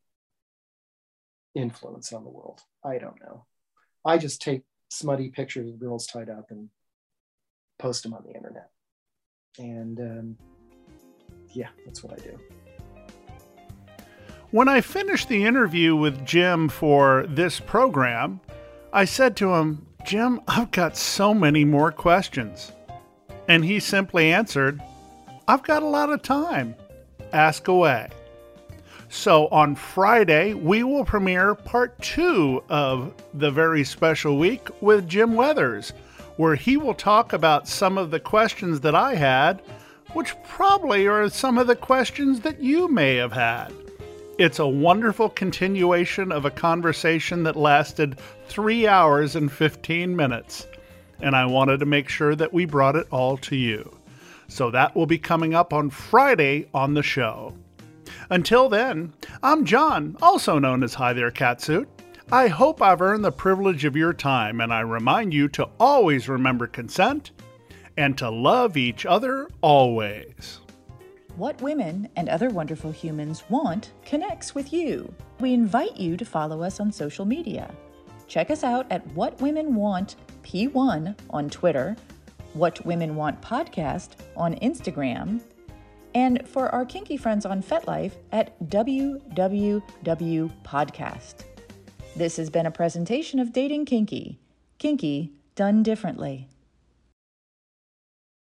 Speaker 3: influence on the world. I don't know. I just take smutty pictures of girls tied up and post them on the internet. And um, yeah, that's what I do.
Speaker 1: When I finished the interview with Jim for this program, I said to him, Jim, I've got so many more questions. And he simply answered, I've got a lot of time. Ask away. So on Friday, we will premiere part two of the very special week with Jim Weathers, where he will talk about some of the questions that I had, which probably are some of the questions that you may have had. It's a wonderful continuation of a conversation that lasted three hours and 15 minutes, and I wanted to make sure that we brought it all to you. So that will be coming up on Friday on the show. Until then, I'm John, also known as Hi There Catsuit. I hope I've earned the privilege of your time, and I remind you to always remember consent and to love each other always.
Speaker 2: What Women and Other Wonderful Humans Want connects with you. We invite you to follow us on social media. Check us out at What Women Want P1 on Twitter, What Women Want Podcast on Instagram, and for our kinky friends on FetLife at WWW Podcast. This has been a presentation of Dating Kinky. Kinky done differently.